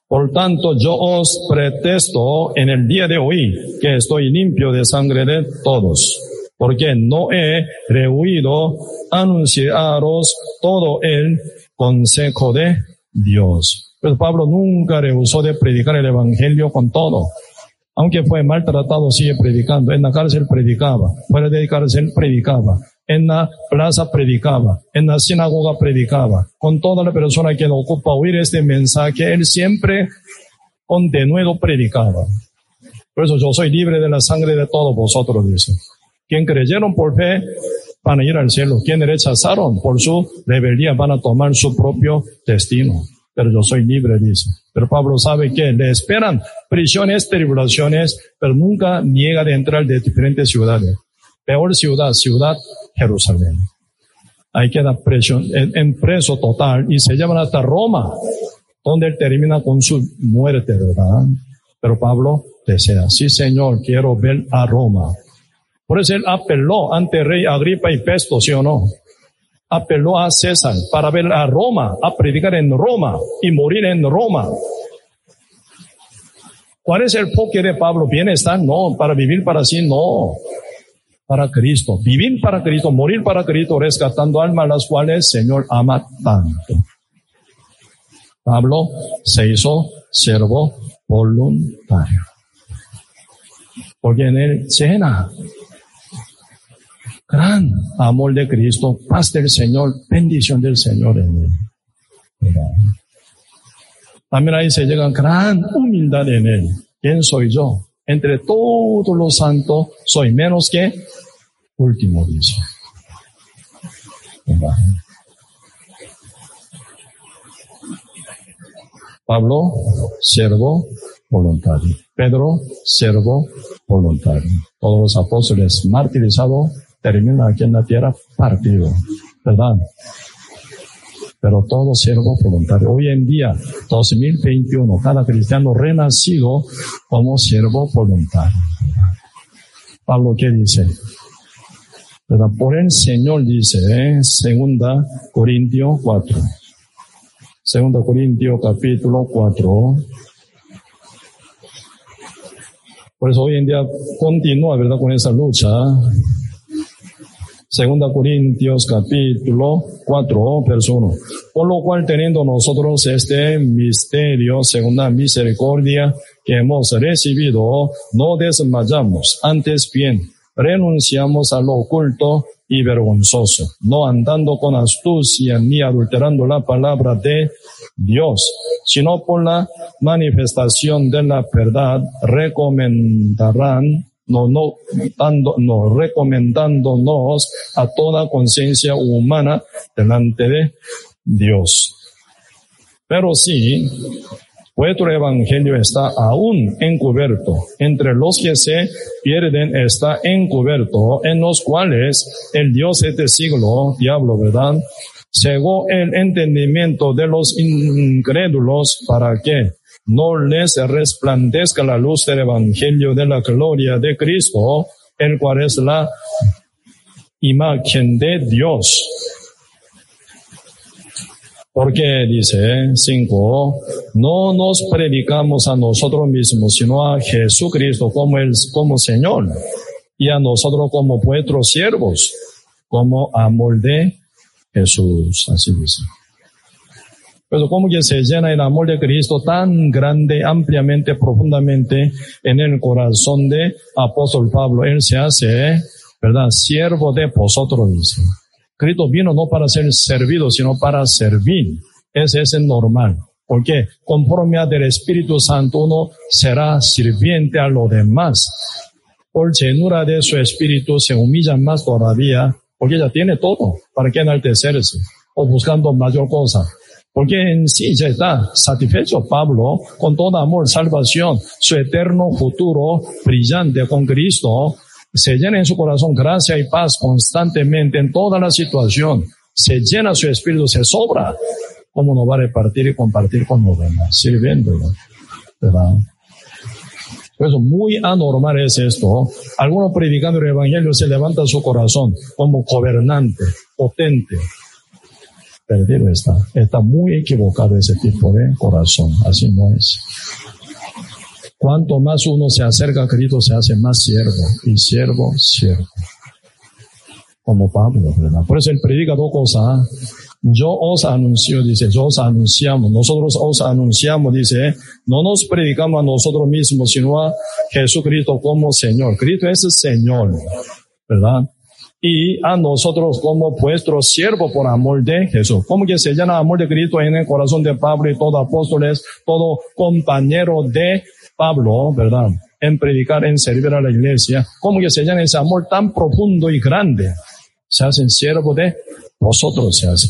Speaker 1: Por tanto, yo os pretesto en el día de hoy que estoy limpio de sangre de todos, porque no he rehuido anunciaros todo el consejo de Dios. Pero Pablo nunca rehusó de predicar el Evangelio con todo. Aunque fue maltratado, sigue predicando. En la cárcel predicaba. Fuera de cárcel predicaba. En la plaza predicaba. En la sinagoga predicaba. Con toda la persona que ocupa oír este mensaje, él siempre con denuedo predicaba. Por eso yo soy libre de la sangre de todos vosotros, dice. Quien creyeron por fe van a ir al cielo. Quien rechazaron por su rebeldía van a tomar su propio destino pero yo soy libre, dice. Pero Pablo sabe que le esperan prisiones, tribulaciones, pero nunca niega de entrar de diferentes ciudades. Peor ciudad, ciudad, Jerusalén. Ahí queda preso, en, preso total y se llevan hasta Roma, donde él termina con su muerte, ¿verdad? Pero Pablo desea, sí Señor, quiero ver a Roma. Por eso él apeló ante rey Agripa y Pesto, ¿sí o no? Apeló a César para ver a Roma, a predicar en Roma y morir en Roma. ¿Cuál es el enfoque de Pablo? Bienestar, no, para vivir para sí, no. Para Cristo, vivir para Cristo, morir para Cristo, rescatando almas las cuales el Señor ama tanto. Pablo se hizo siervo voluntario. Porque en él llena gran amor de Cristo, paz del Señor, bendición del Señor en él. También ahí se llega gran humildad en él. ¿Quién soy yo? Entre todos los santos soy menos que último, dice. Pablo, siervo voluntario. Pedro, siervo voluntario. Todos los apóstoles martirizados terminan aquí en la tierra partido. ¿Verdad? pero todo siervo voluntario. Hoy en día, 2021, cada cristiano renacido como siervo voluntario. Pablo, ¿qué dice? Pero por el Señor dice, ¿eh? segunda Corintios 4. Segunda Corintios capítulo 4. Por eso hoy en día continúa, ¿verdad? Con esa lucha Segunda Corintios capítulo 4, verso 1. Por lo cual teniendo nosotros este misterio, segunda misericordia que hemos recibido, no desmayamos, antes bien, renunciamos a lo oculto y vergonzoso, no andando con astucia ni adulterando la palabra de Dios, sino por la manifestación de la verdad recomendarán no, no, dando, no, recomendándonos a toda conciencia humana delante de Dios. Pero sí, vuestro evangelio está aún encubierto. Entre los que se pierden está encubierto, en los cuales el Dios este siglo, diablo, ¿verdad? Cegó el entendimiento de los incrédulos para que no les resplandezca la luz del Evangelio de la gloria de Cristo, el cual es la imagen de Dios. Porque dice 5, no nos predicamos a nosotros mismos, sino a Jesucristo como, el, como Señor y a nosotros como vuestros siervos, como amor de Jesús. Así dice. Pero como que se llena el amor de Cristo tan grande, ampliamente, profundamente en el corazón de apóstol Pablo. Él se hace, ¿verdad? Siervo de vosotros, dice. Cristo vino no para ser servido, sino para servir. Ese es el normal. Porque conforme al Espíritu Santo uno será sirviente a los demás. Por llenura de su Espíritu se humilla más todavía, porque ya tiene todo. ¿Para qué enaltecerse? O buscando mayor cosa. Porque en sí ya está satisfecho Pablo con todo amor, salvación, su eterno futuro brillante con Cristo. Se llena en su corazón gracia y paz constantemente en toda la situación. Se llena su espíritu, se sobra. ¿Cómo no va a repartir y compartir con los demás? Sirviéndolo. ¿Verdad? Por eso muy anormal es esto. Algunos predicando el evangelio se levanta su corazón como gobernante, potente, perdido está. Está muy equivocado ese tipo de corazón. Así no es. Cuanto más uno se acerca a Cristo, se hace más siervo. Y siervo, siervo. Como Pablo, ¿verdad? Por eso él predica dos cosas. Yo os anuncio, dice, yo os anunciamos, nosotros os anunciamos, dice, no nos predicamos a nosotros mismos, sino a Jesucristo como Señor. Cristo es el Señor, ¿verdad? Y a nosotros como vuestro siervo por amor de Jesús. Como que se llena amor de Cristo en el corazón de Pablo y todo apóstoles, todo compañero de Pablo, ¿verdad? En predicar, en servir a la iglesia. Como que se llena ese amor tan profundo y grande. Se hacen siervo de vosotros, se hace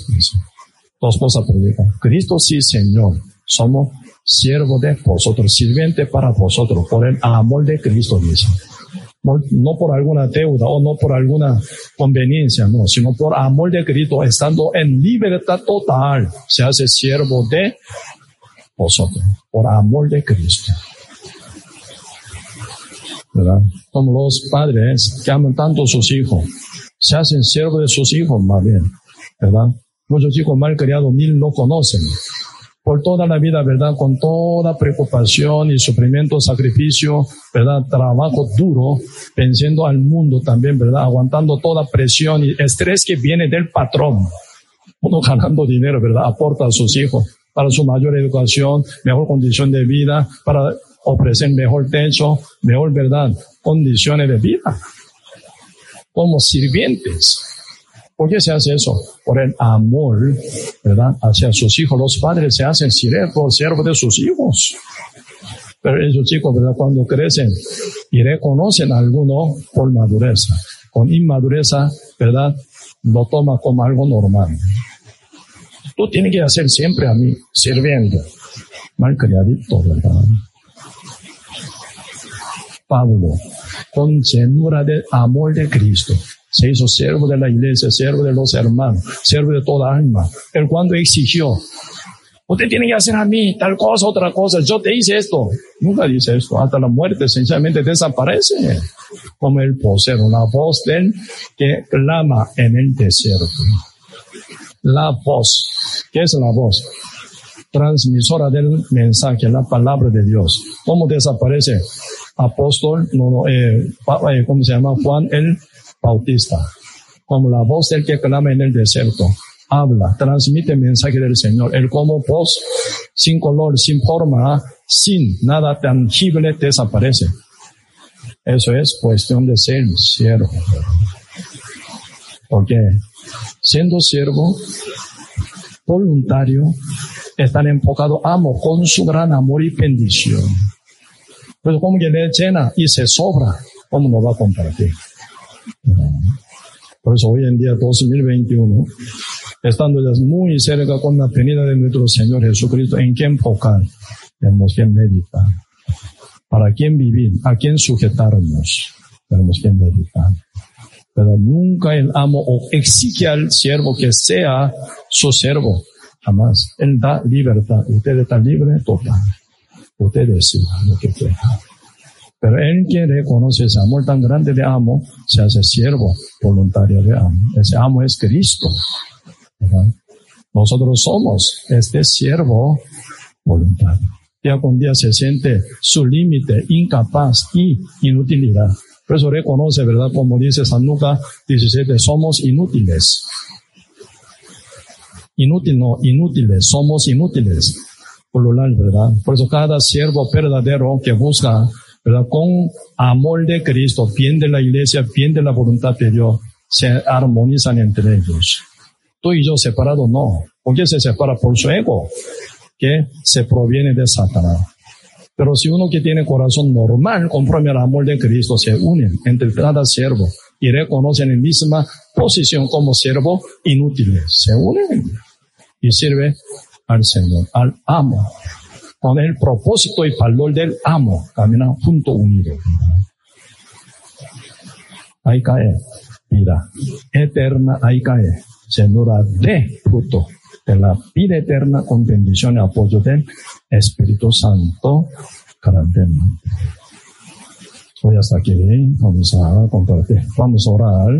Speaker 1: Dos cosas predican. Cristo sí, Señor. Somos siervo de vosotros, sirviente para vosotros, por el amor de Cristo mismo no, por alguna deuda o no por alguna conveniencia, no, sino por amor de Cristo, estando en libertad total, se hace siervo de vosotros, por amor de Cristo. ¿Verdad? Como los padres que aman tanto a sus hijos, se hacen siervos de sus hijos más bien. ¿verdad? Muchos chicos mal criados ni lo conocen. Por toda la vida, ¿verdad? Con toda preocupación y sufrimiento, sacrificio, ¿verdad? Trabajo duro, pensando al mundo también, ¿verdad? Aguantando toda presión y estrés que viene del patrón. Uno ganando dinero, ¿verdad? Aporta a sus hijos para su mayor educación, mejor condición de vida, para ofrecer mejor techo, mejor, ¿verdad? Condiciones de vida. Como sirvientes. ¿Por qué se hace eso? Por el amor, ¿verdad? Hacia sus hijos. Los padres se hacen siervos, siervos de sus hijos. Pero esos chicos, ¿verdad? Cuando crecen y reconocen a alguno por madurez, con inmadureza, ¿verdad? Lo toma como algo normal. Tú tienes que hacer siempre a mí, sirviendo. Mal criadito, ¿verdad? Pablo, con llenura del amor de Cristo, se hizo siervo de la iglesia, siervo de los hermanos, siervo de toda alma. Él cuando exigió, usted tiene que hacer a mí tal cosa, otra cosa, yo te hice esto. Nunca dice esto, hasta la muerte sencillamente desaparece. Como el posero, la voz del que clama en el desierto. La voz, ¿qué es la voz? Transmisora del mensaje, la palabra de Dios. ¿Cómo desaparece? Apóstol, no, no, eh, eh ¿cómo se llama? Juan el Bautista, como la voz del que clama en el desierto. Habla, transmite el mensaje del Señor. Él como voz, sin color, sin forma, sin nada tangible, desaparece. Eso es cuestión de ser siervo. Porque siendo siervo, voluntario, están enfocados, amo, con su gran amor y bendición. Pero como que le llena y se sobra, ¿cómo lo va a compartir? Por eso hoy en día, 2021, estando ya muy cerca con la venida de nuestro Señor Jesucristo, ¿en quién enfocar? Tenemos que meditar. ¿Para quién vivir? ¿A quién sujetarnos? Tenemos que meditar. Pero nunca el amo o exige al siervo que sea su siervo. Jamás. Él da libertad. Usted está libre total. Usted decide lo que quiera. Pero él que reconoce ese amor tan grande de amo, se hace siervo voluntario de amo. Ese amo es Cristo. Nosotros somos este siervo voluntario. Día con día se siente su límite, incapaz y inutilidad. Por eso reconoce, ¿verdad? Como dice San Lucas 17, somos inútiles. Inútil, no, inútiles, somos inútiles. Plural, ¿verdad? Por eso cada siervo verdadero que busca ¿verdad? Con amor de Cristo, bien de la iglesia, bien de la voluntad de Dios, se armonizan entre ellos. Tú y yo separados no. porque se separa? Por su ego, que se proviene de Satanás. Pero si uno que tiene corazón normal, conforme al amor de Cristo, se unen entre cada siervo y reconocen en misma posición como siervo inútiles. Se unen y sirve al Señor, al amo con el propósito y valor del amo, caminan junto unido. Ahí cae vida eterna, ahí cae llenura de fruto de la vida eterna con bendición y apoyo del Espíritu Santo grandemente. Hoy hasta aquí vamos a compartir, vamos a orar.